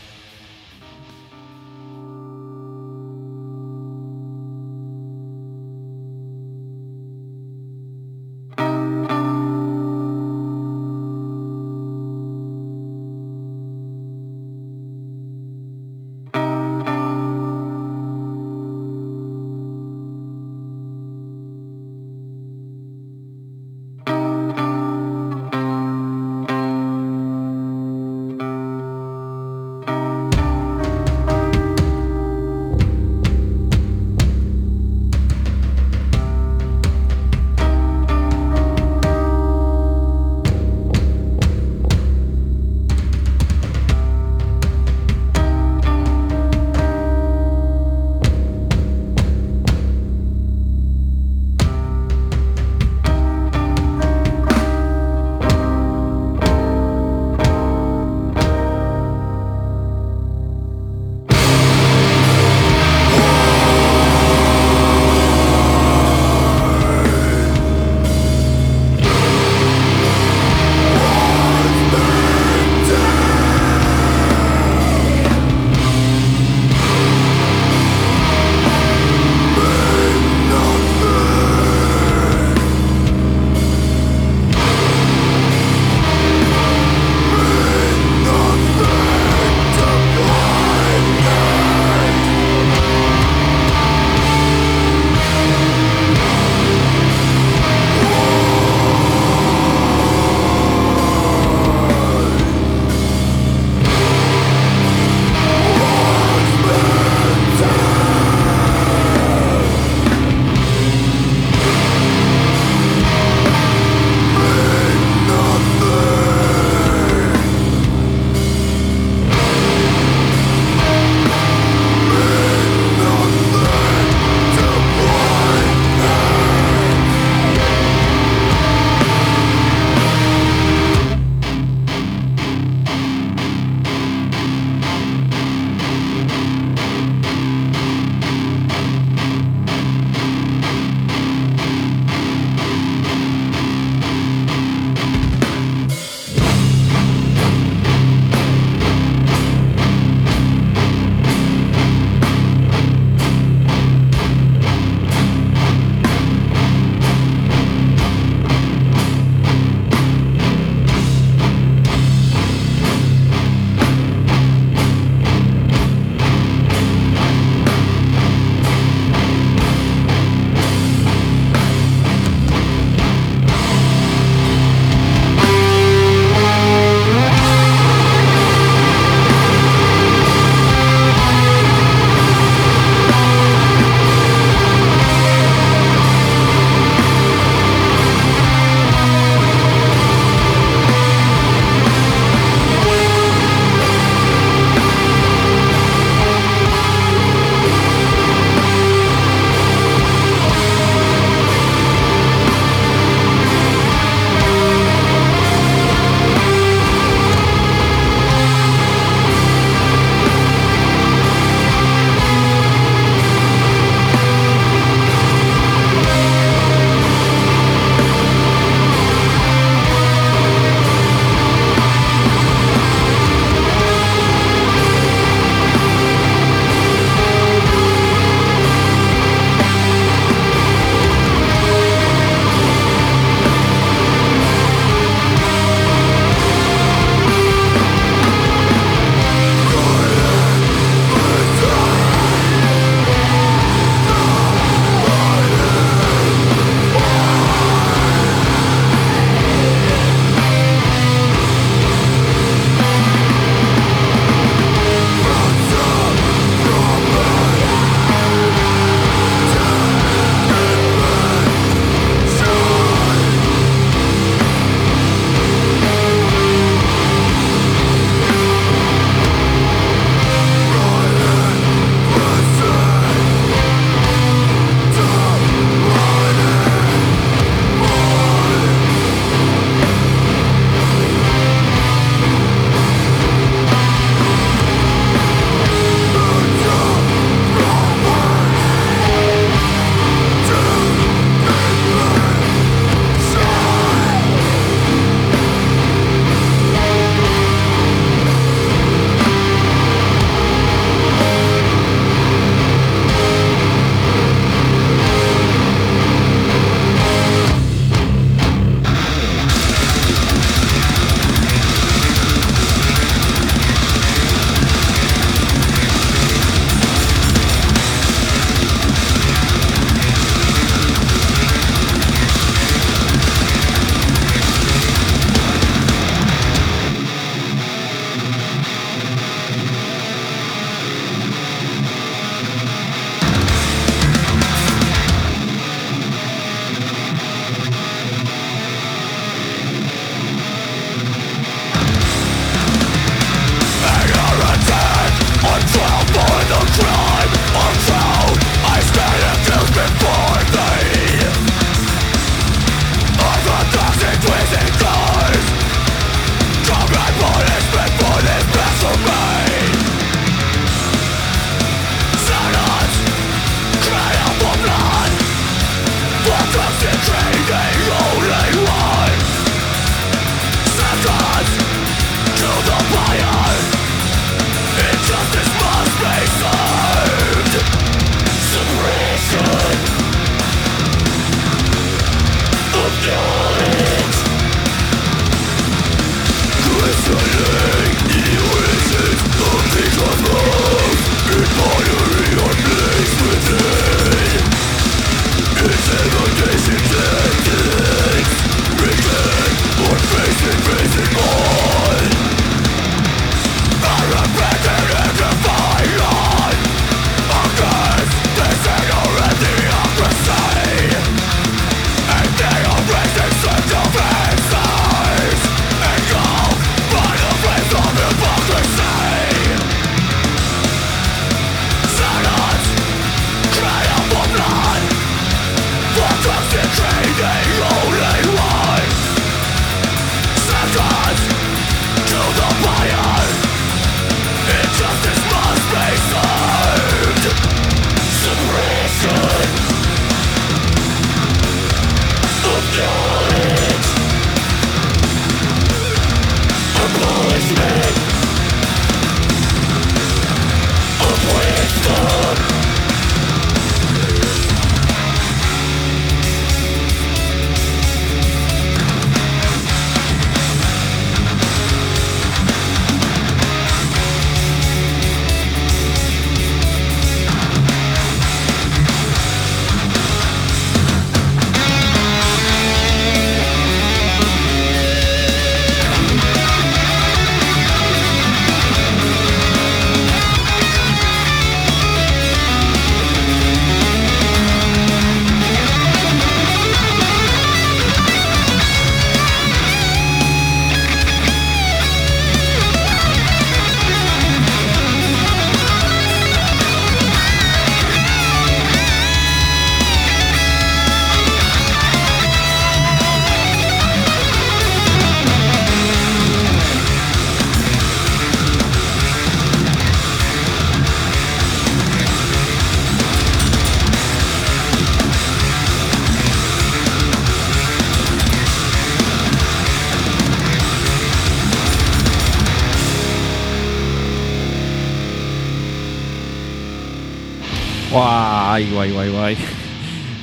Speaker 2: וואי, וואי, וואי.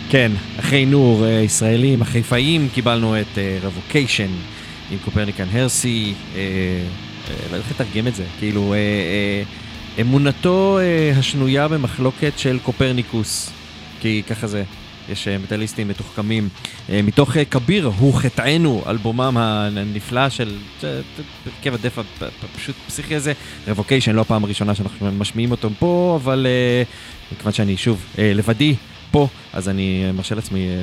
Speaker 2: כן, אחרי נור, אה, ישראלים, החיפאים, קיבלנו את Revocation עם Copernican Heresy. אה, אה, לא יודע איך לתרגם את זה, כאילו, אה, אה, אמונתו אה, השנויה במחלוקת של קופרניקוס, כי ככה זה. יש אה, מטאליסטים מתוחכמים. אה, מתוך אה, כביר הוא חטאנו, אלבומם הנפלא של הרכב ה death הפשוט פסיכי הזה. רבוקיישן, לא הפעם הראשונה שאנחנו משמיעים אותו פה, אבל אה, מכיוון שאני שוב אה, לבדי פה, אז אני מרשה לעצמי אה,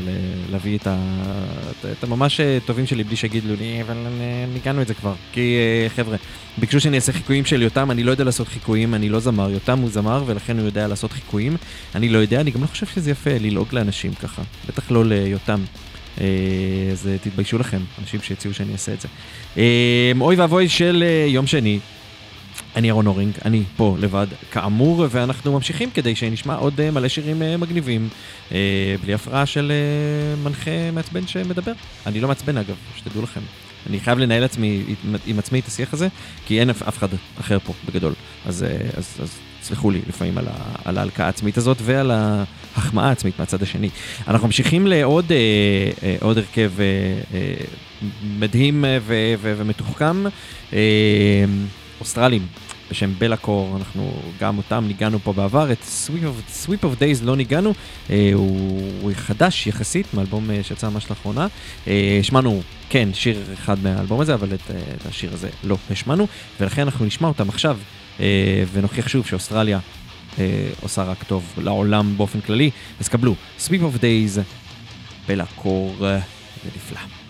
Speaker 2: להביא את, ה... את- הממש אה, טובים שלי בלי שיגידו לי, אבל אה, ניגענו את זה כבר. כי אה, חבר'ה, ביקשו שאני אעשה חיקויים של יותם, אני לא יודע לעשות חיקויים, אני לא זמר, יותם הוא זמר ולכן הוא יודע לעשות חיקויים. אני לא יודע, אני גם לא חושב שזה יפה ללעוג לאנשים ככה, בטח לא ליותם. אה, אז אה, תתביישו לכם, אנשים שהציעו שאני אעשה את זה. אה, אוי ואבוי של יום שני, אני אהרון אורינג, אני פה לבד, כאמור, ואנחנו ממשיכים כדי שנשמע עוד מלא שירים מגניבים, בלי הפרעה של מנחה מעצבן שמדבר. אני לא מעצבן אגב, שתדעו לכם. אני חייב לנהל עצמי, עם- עצמי את השיח הזה, כי אין אף, אחד אחר פה בגדול. אז, אז, אז סלחו לי לפעמים על, על ההלקאה העצמית הזאת ועל ההחמאה העצמית מהצד השני. אנחנו ממשיכים לעוד אה, אה, עוד הרכב אה, אה, מדהים אה, ו, ו, ומתוחכם, אה, אוסטרלים. בשם בלאקור, אנחנו גם אותם ניגענו פה בעבר, את Sweep of, Sweep of Days לא ניגענו, אה, הוא, חדש יחסית, מאלבום אה, שיצא ממש לאחרונה. אה, השמענו, כן, שיר אחד מהאלבום הזה, אבל את, את השיר הזה לא השמענו, ולכן אנחנו נשמע אותם עכשיו, ונוכיח שוב שאוסטרליה עושה רק טוב לעולם באופן כללי, אז קבלו, Sweep of Days, בלאקור, זה נפלא.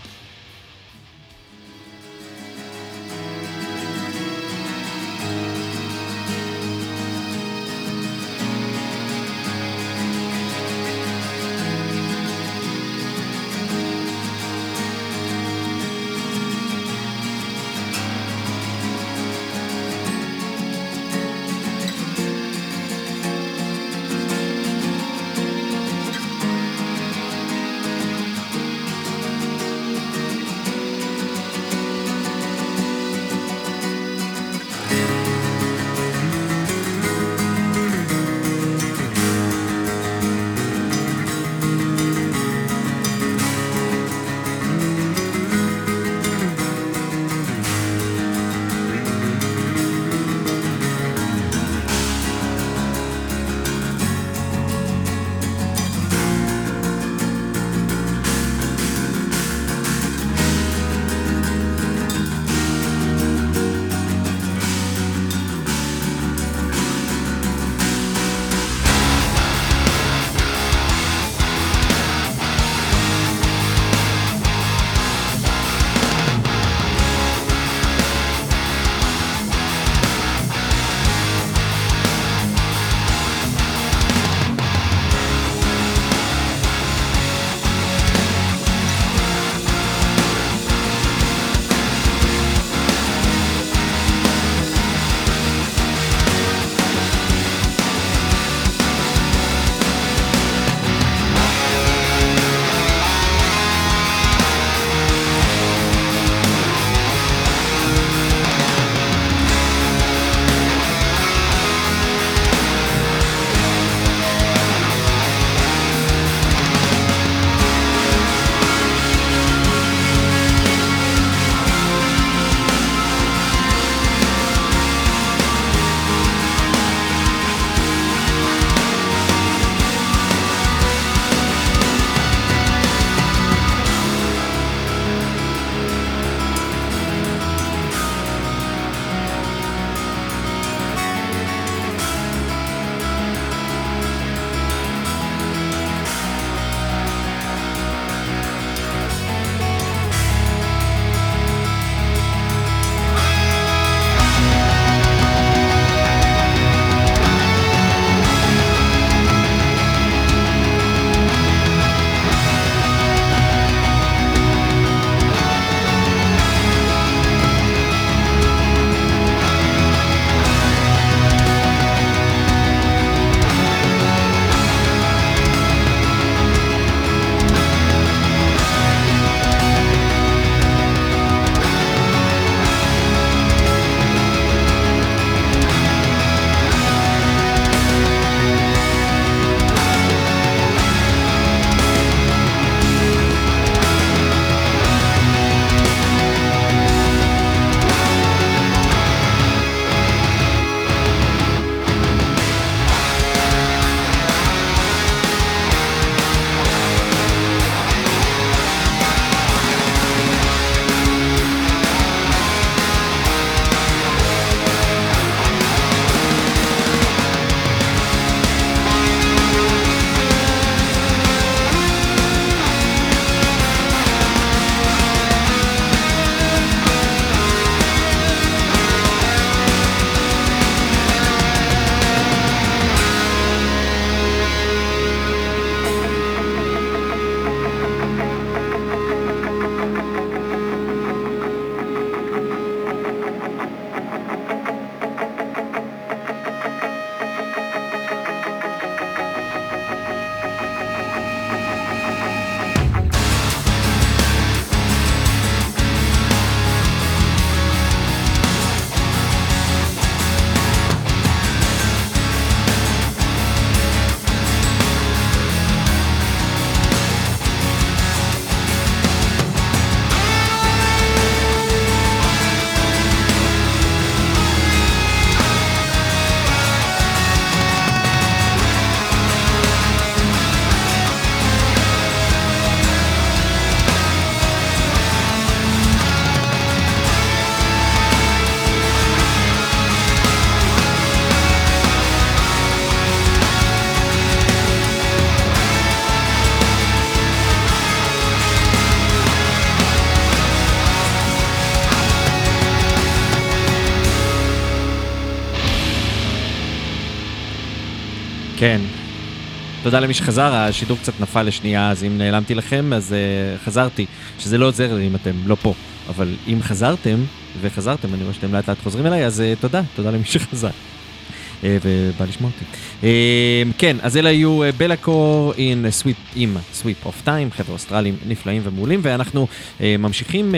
Speaker 2: תודה למי שחזר, השידור קצת נפל לשנייה, אז אם נעלמתי לכם, אז אה, חזרתי. שזה לא עוזר לי אם אתם לא פה. אבל אם חזרתם, וחזרתם, אני רואה שאתם לאט לאט חוזרים אליי, אז אה, תודה, תודה למי שחזר. אה, ובא לשמוע אותי. אה, כן, אז אלה היו Be'lakor עם Sweep, עם Sweep of Days, חבר'ה אוסטרלים נפלאים ומעולים, ואנחנו אה, ממשיכים אה,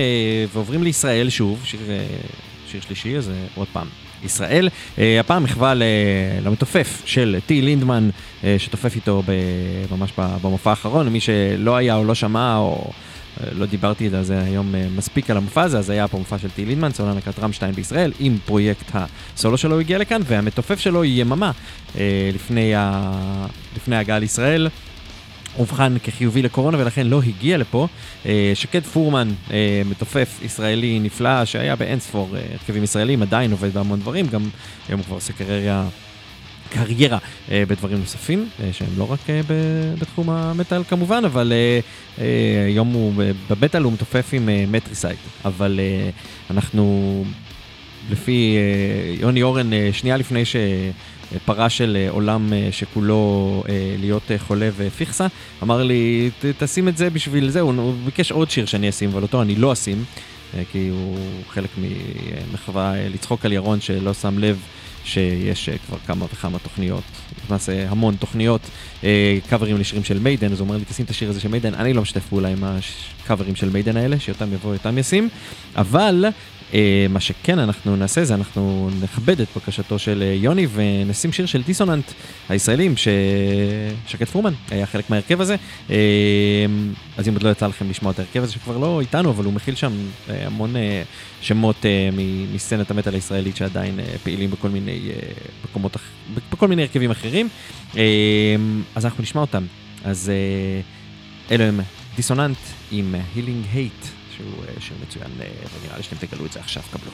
Speaker 2: ועוברים לישראל שוב, שיר, אה, שיר שלישי, אז אה, עוד פעם. ישראל, אה, הפעם מחווה למתופף של טי לינדמן, uh, שתופף איתו ממש במופע האחרון, למי שלא היה או לא שמע או אה, לא דיברתי על זה היום אה, מספיק על המופע הזה, אז היה פה מופע של טי לינדמן, סולן להקת רמשטיין בישראל, עם פרויקט הסולו שלו הגיע לכאן, והמתופף שלו היא יממה אה, לפני, ה... לפני ההגעה לישראל. אובחן כחיובי לקורונה ולכן לא הגיע לפה. אה, שקד פורמן, אה, מתופף ישראלי נפלא שהיה באינספור אה, הרכבים ישראלים, עדיין עובד בהמון דברים, גם היום הוא כבר עושה קריירה קריירה אה, בדברים נוספים, אה, שהם לא רק אה, בתחום המטאל כמובן, אבל אה, אה, היום הוא, ב- במטאל הוא מתופף עם אה, Matricide, אבל אה, אנחנו, לפי אה, יוני אורן, אה, שנייה לפני שפרש של אה, עולם אה, שכולו אה, להיות חולה ופיכסה, אמר לי, "ת- תשים את זה בשביל זה, הוא, ביקש עוד שיר שאני אשים, אבל אותו אני לא אשים. כי הוא חלק ממחווה לצחוק על ירון שלא שם לב שיש כבר כמה וכמה תוכניות, למעשה המון תוכניות, קאברים לשירים של מיידן, אז הוא אומר לי תשים את השיר הזה של מיידן, אני לא משתף פעולה עם הקאברים של מיידן האלה, שיותם יבוא, יותם ישים, אבל מה שכן אנחנו נעשה זה אנחנו נכבד את בקשתו של אה, יוני ונשים שיר של דיסוננט הישראלים, ששקד פורמן היה חלק מההרכב הזה. אה, אז אם עוד לא יצא לכם לשמוע את ההרכב הזה שכבר לא איתנו, אבל הוא מכיל שם אה, המון אה, שמות אה, מסצנת המטאל הישראלית שעדיין אה, פעילים בכל מיני אה, מקומות, בכל מיני הרכבים אחרים. אה, אז אנחנו נשמע אותם. אז אה, אלו הם דיסוננט עם הילינג הייט, שהוא אה, שיר מצוין, אה, ונראה לי שאתם תגלו את זה עכשיו, קבלו.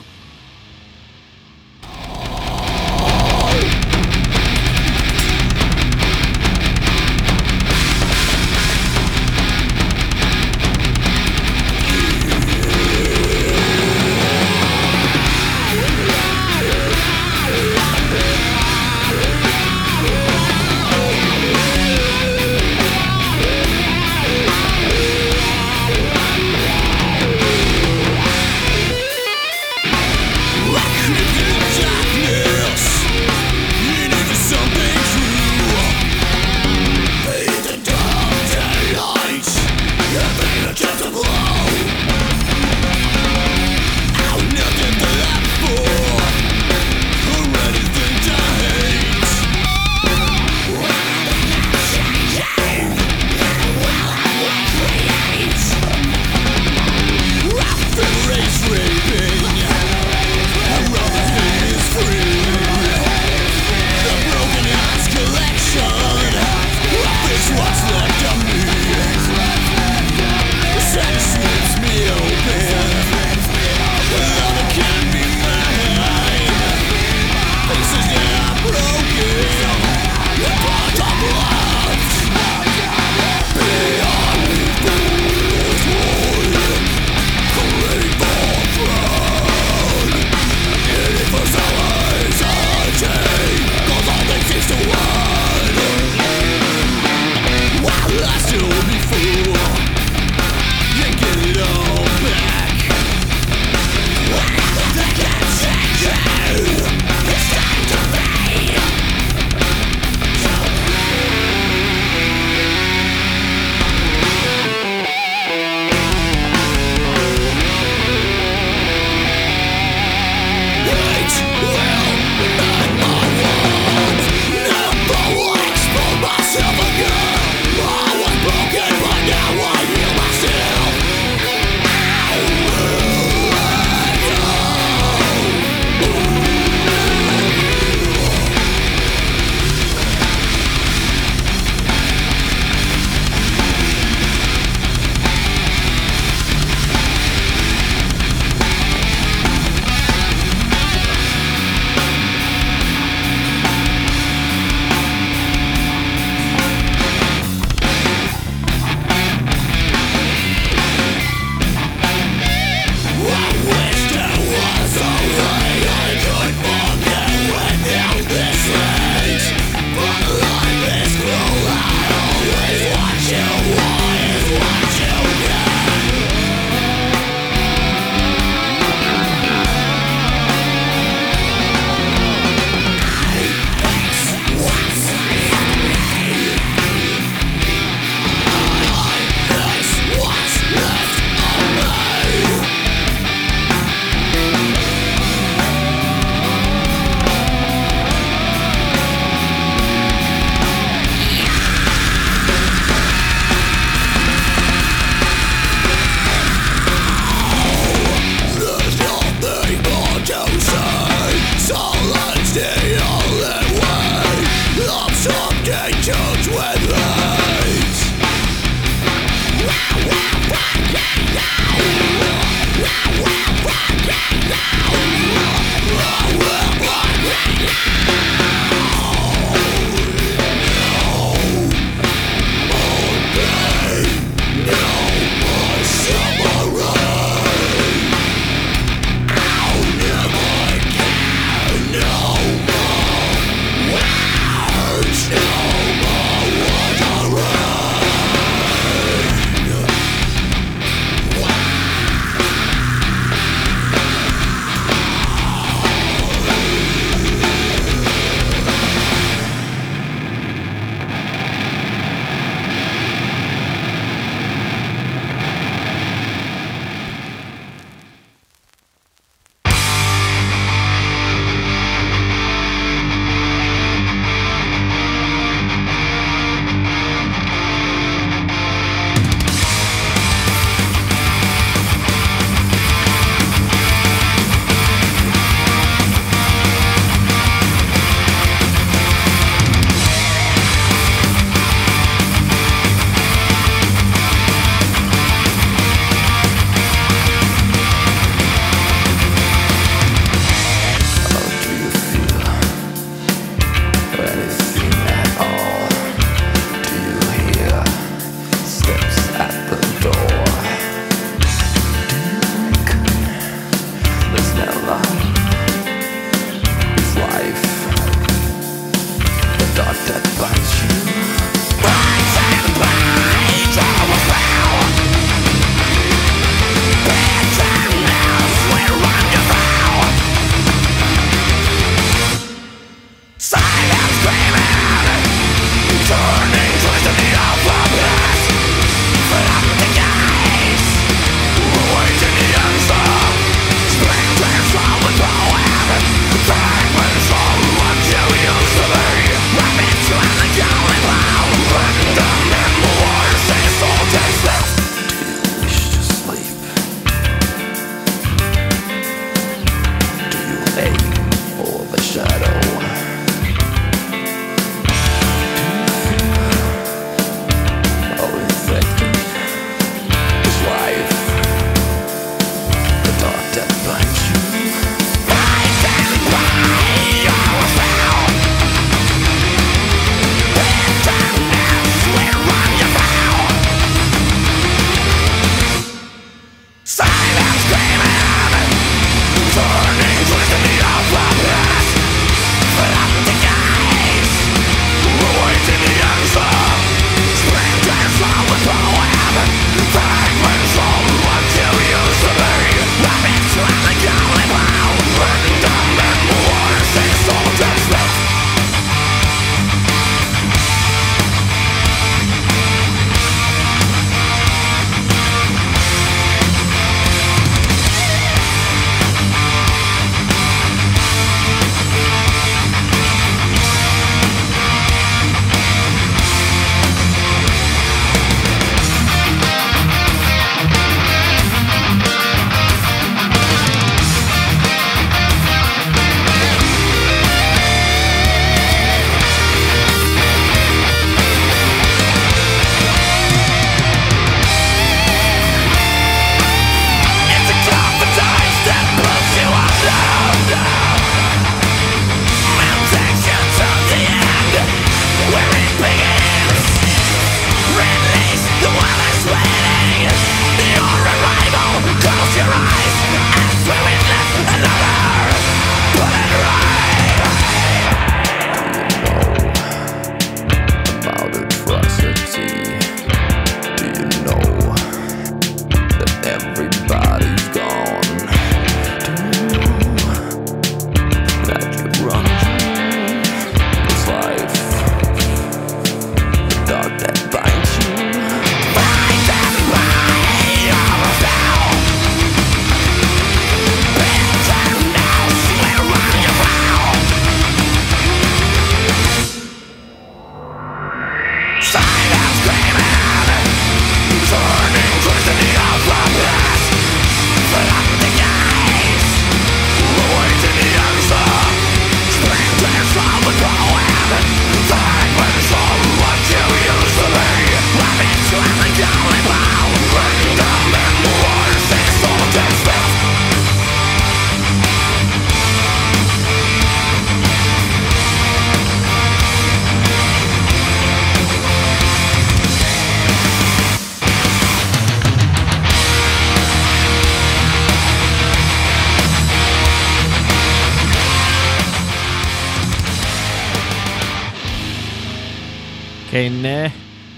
Speaker 2: כן,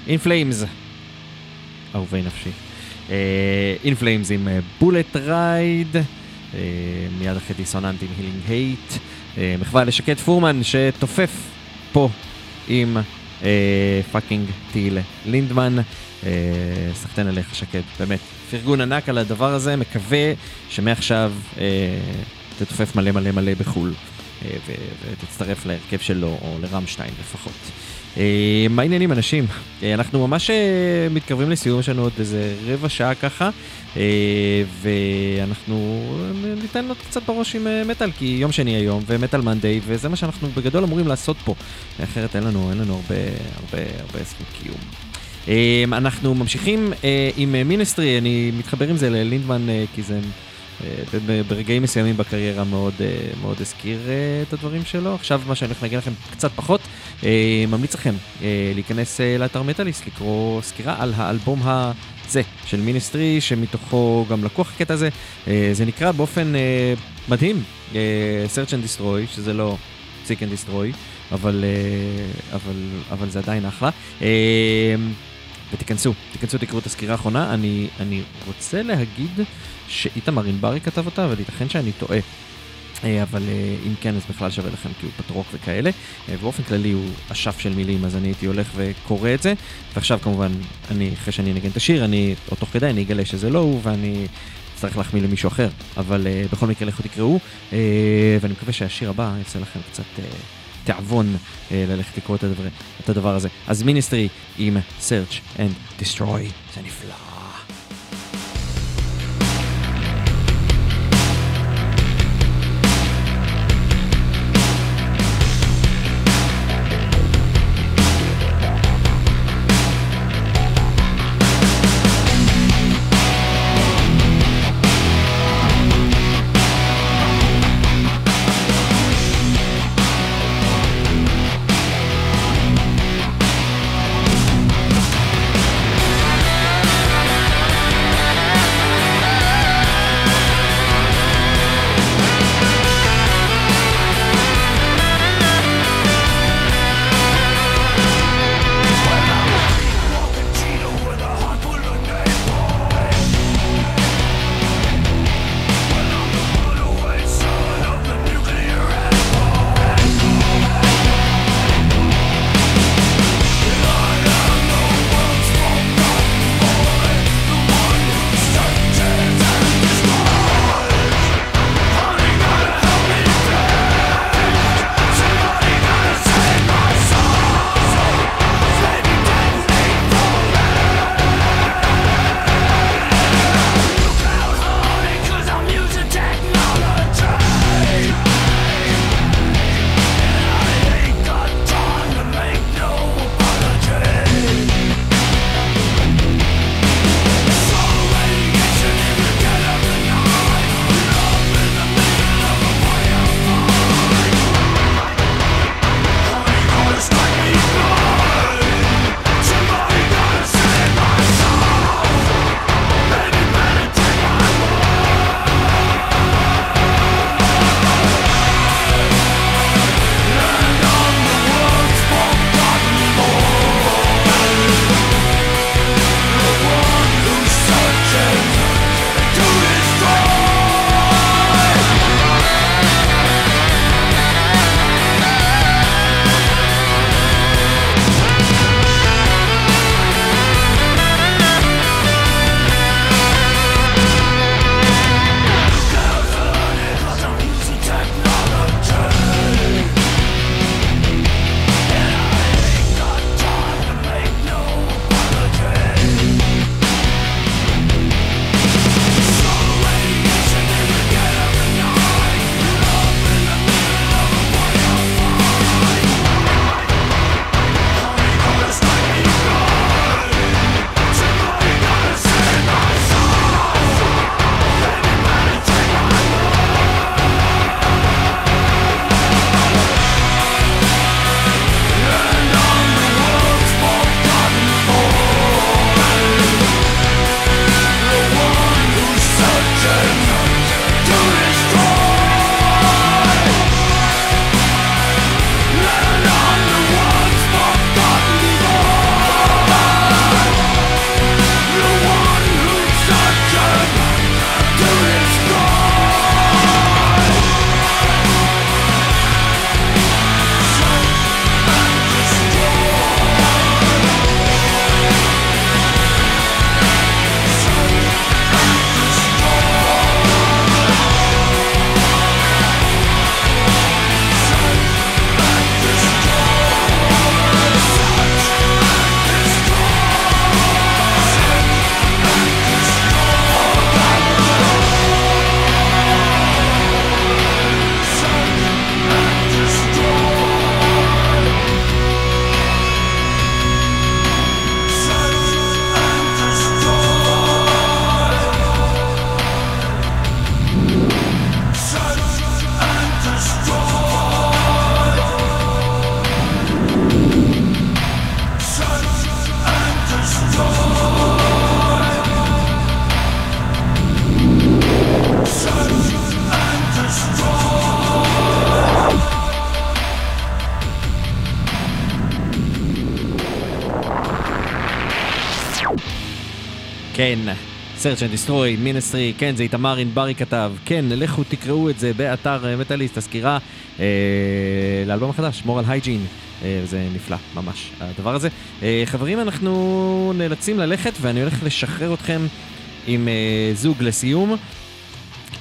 Speaker 2: In Flames. אהובי נפשי. In Flames עם Bullet Ride, מיד אחרי Dissonant עם Healing Hate. מחווה לשקד פורמן שתופף פה עם fucking טיל לינדמן. אה, סחטיין עליך שקד, באמת. פרגון ענק על הדבר הזה, מקווה שמעכשיו אה, תתופף מלא מלא מלא בחו"ל. אה, ותצטרף להרכב שלו, או לרמשטיין לפחות. אה, מה העניינים אנשים? אה, אנחנו ממש אה, מתקרבים לסיום, יש לנו עוד איזה רבע שעה ככה, ואנחנו ניתן לו קצת בראש עם מטאל, כי יום שני היום, ומטאל מנדיי, וזה מה שאנחנו בגדול אמורים לעשות פה. אחרת אין לנו, אין לנו הרבה, הרבה, הרבה זכות קיום. אנחנו ממשיכים עם מיניסטרי, אני מתחבר עם זה ללינדמן, כי זה... ברגעים מסוימים בקריירה מאוד, אה, מאוד הזכיר אה, את הדברים שלו. עכשיו מה שאני הולך להגיד לכם קצת פחות, אה, ממליץ לכם להיכנס לאתר מטאליסט, לקרוא סקירה על האלבום הזה של מיניסטרי, שמתוכו גם לקוח הקטע הזה. זה נקרא באופן מדהים, Search and Destroy, שזה לא Seek and Destroy, אבל, אבל, אבל זה עדיין אחלה. ותיכנסו, תיכנסו, תקראו את הסקירה האחרונה. אני, אני רוצה להגיד שאיתמר ענברי כתב אותה, אבל ייתכן שאני טועה. אה, אבל אה, אם כן, אז בכלל שווה לכם, כי הוא פטרוק וכאלה. אה, באופן כללי הוא אשף של מילים, אז אני הייתי הולך וקורא את זה. ועכשיו כמובן, אני, אחרי שאני אנגן את השיר, אני, או תוך כדי, אני אגלה שזה לא הוא, ואני אצטרך להחמיא למישהו אחר. אבל בכל מקרה, לכו תקראו, ואני מקווה שהשיר הבא יעשה לכם קצת... תיאבון ללכת לקרוא את הדבר הזה. אז מיניסטרי עם Search and Destroy, זה נפלא. כן, Search and Destroy, מינסטרי, כן, זה איתמר ענברי כתב, כן, לכו תקראו את זה באתר מטאליסט, הסקירה אה, לאלבום החדש, שמור על הייג'ין, אה, זה נפלא, ממש, הדבר הזה. אה, חברים, אנחנו נאלצים ללכת ואני הולך לשחרר אתכם עם אה, זוג לסיום.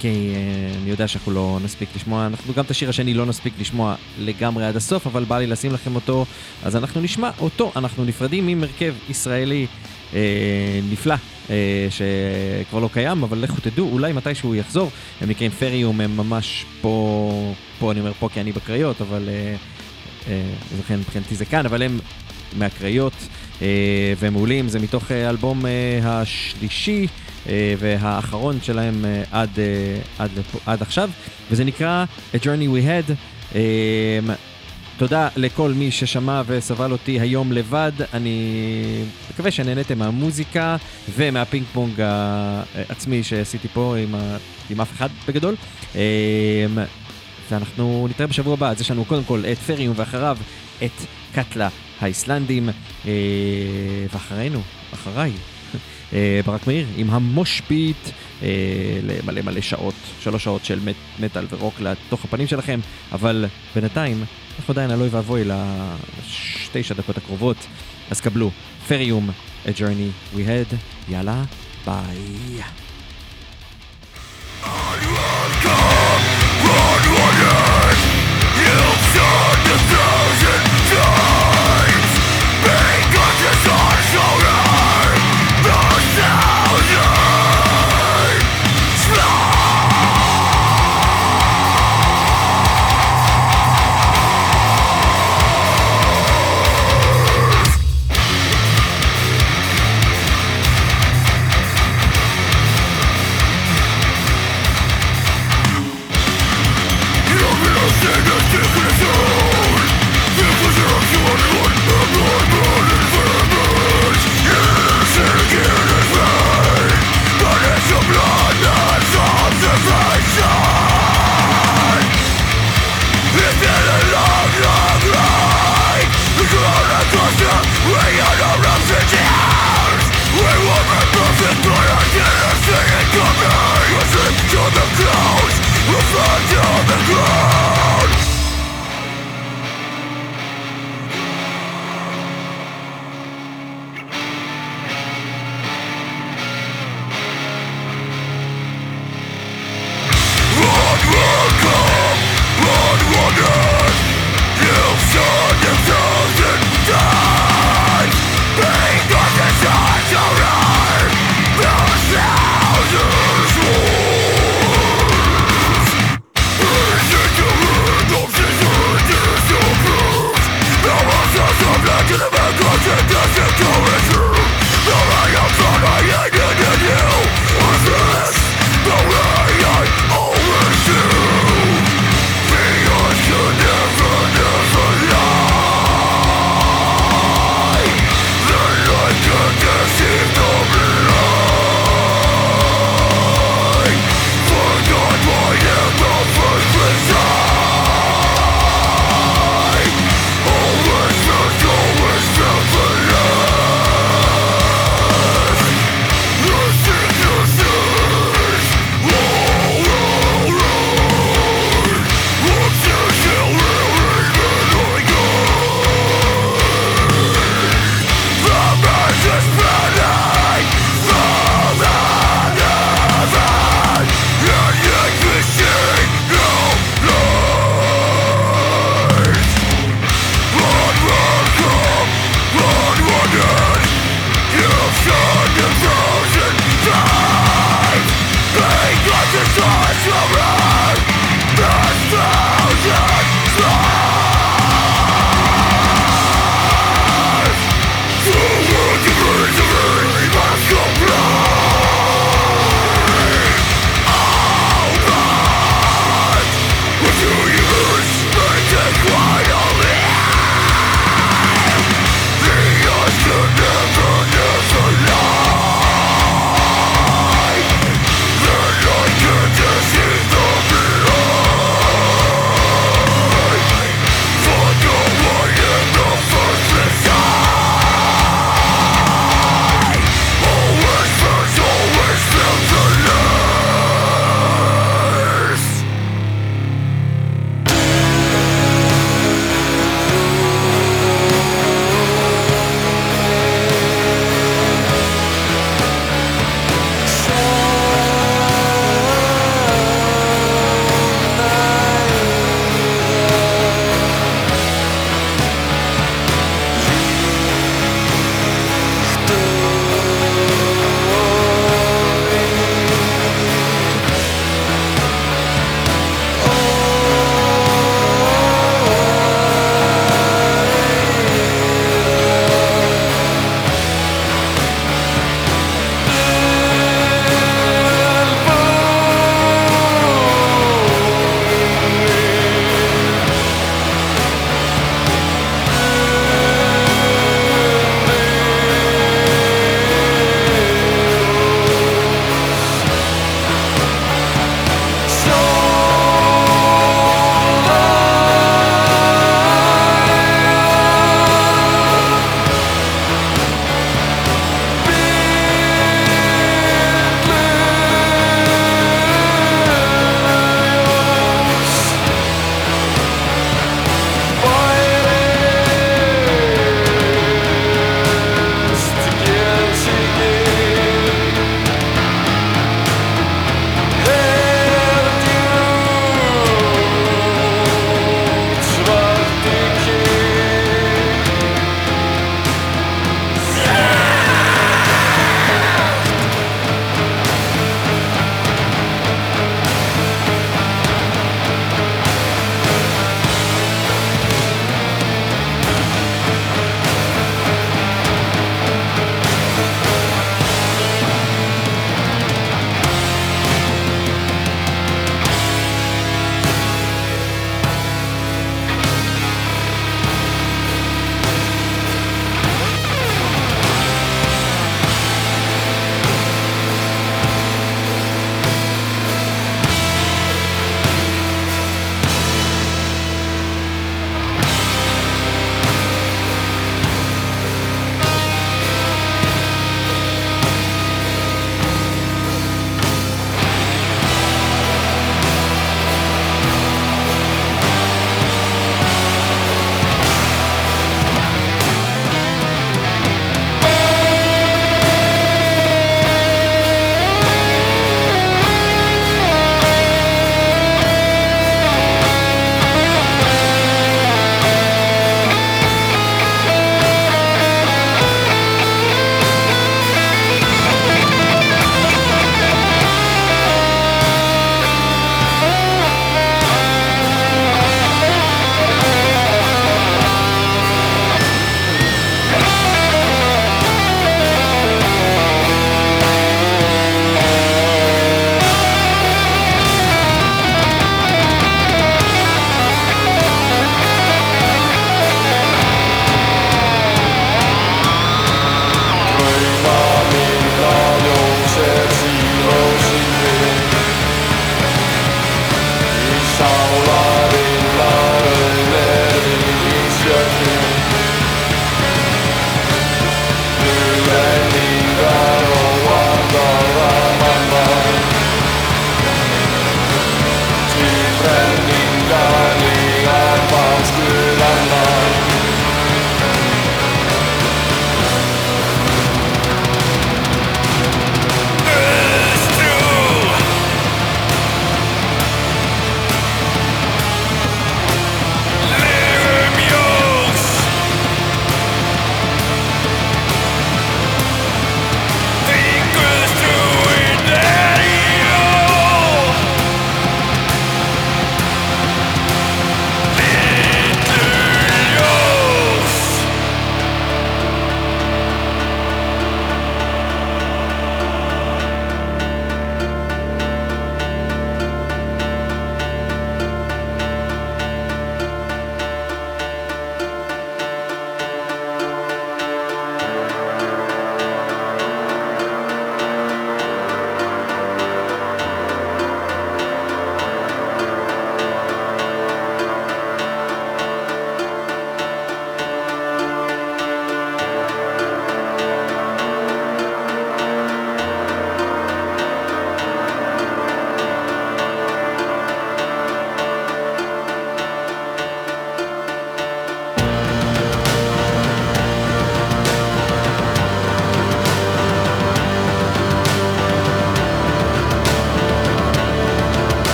Speaker 2: כי אה, אני יודע שאנחנו לא נספיק לשמוע, אנחנו גם את השיר השני לא נספיק לשמוע לגמרי עד הסוף, אבל בא לי לשים לכם אותו, אז אנחנו נשמע אותו. אנחנו נפרדים עם הרכב ישראלי אה, נפלא, אה, שכבר לא קיים, אבל לכו תדעו, אולי מתישהו הוא יחזור. הם נקראים פריום, הם ממש פה, פה אני אומר פה כי אני בקריות, אבל אה, אה, לכן מבחינתי זה כאן, אבל הם מהקריות, אה, והם מעולים, זה מתוך אה, האלבום אה, השלישי. אה, והאחרון שלהם אה, עד, אה, עד, עד עכשיו, וזה נקרא A Journey We Had. תודה לכל מי ששמע וסבל אותי היום לבד, אני מקווה שנהניתם מהמוזיקה ומהפינג פונג העצמי שעשיתי פה עם, ה... עם אף אחד בגדול. אה, ואנחנו נתראה בשבוע הבא, אז יש לנו קודם כל את פריום ואחריו את קטלה האיסלנדים, אה, ואחרינו, אחריי, ברק מאיר עם המושפיט אה, למלא מלא שעות, שלוש שעות של מט, מטאל ורוק לתוך הפנים שלכם, אבל בינתיים אנחנו עדיין על אוי ואבוי לשתשע דקות הקרובות, אז קבלו פריום, A Journey We Had, יאללה, ביי.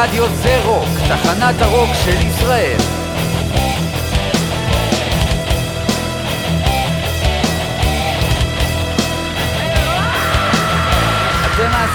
Speaker 5: לרדיו זה רוק, תחנת הרוק של.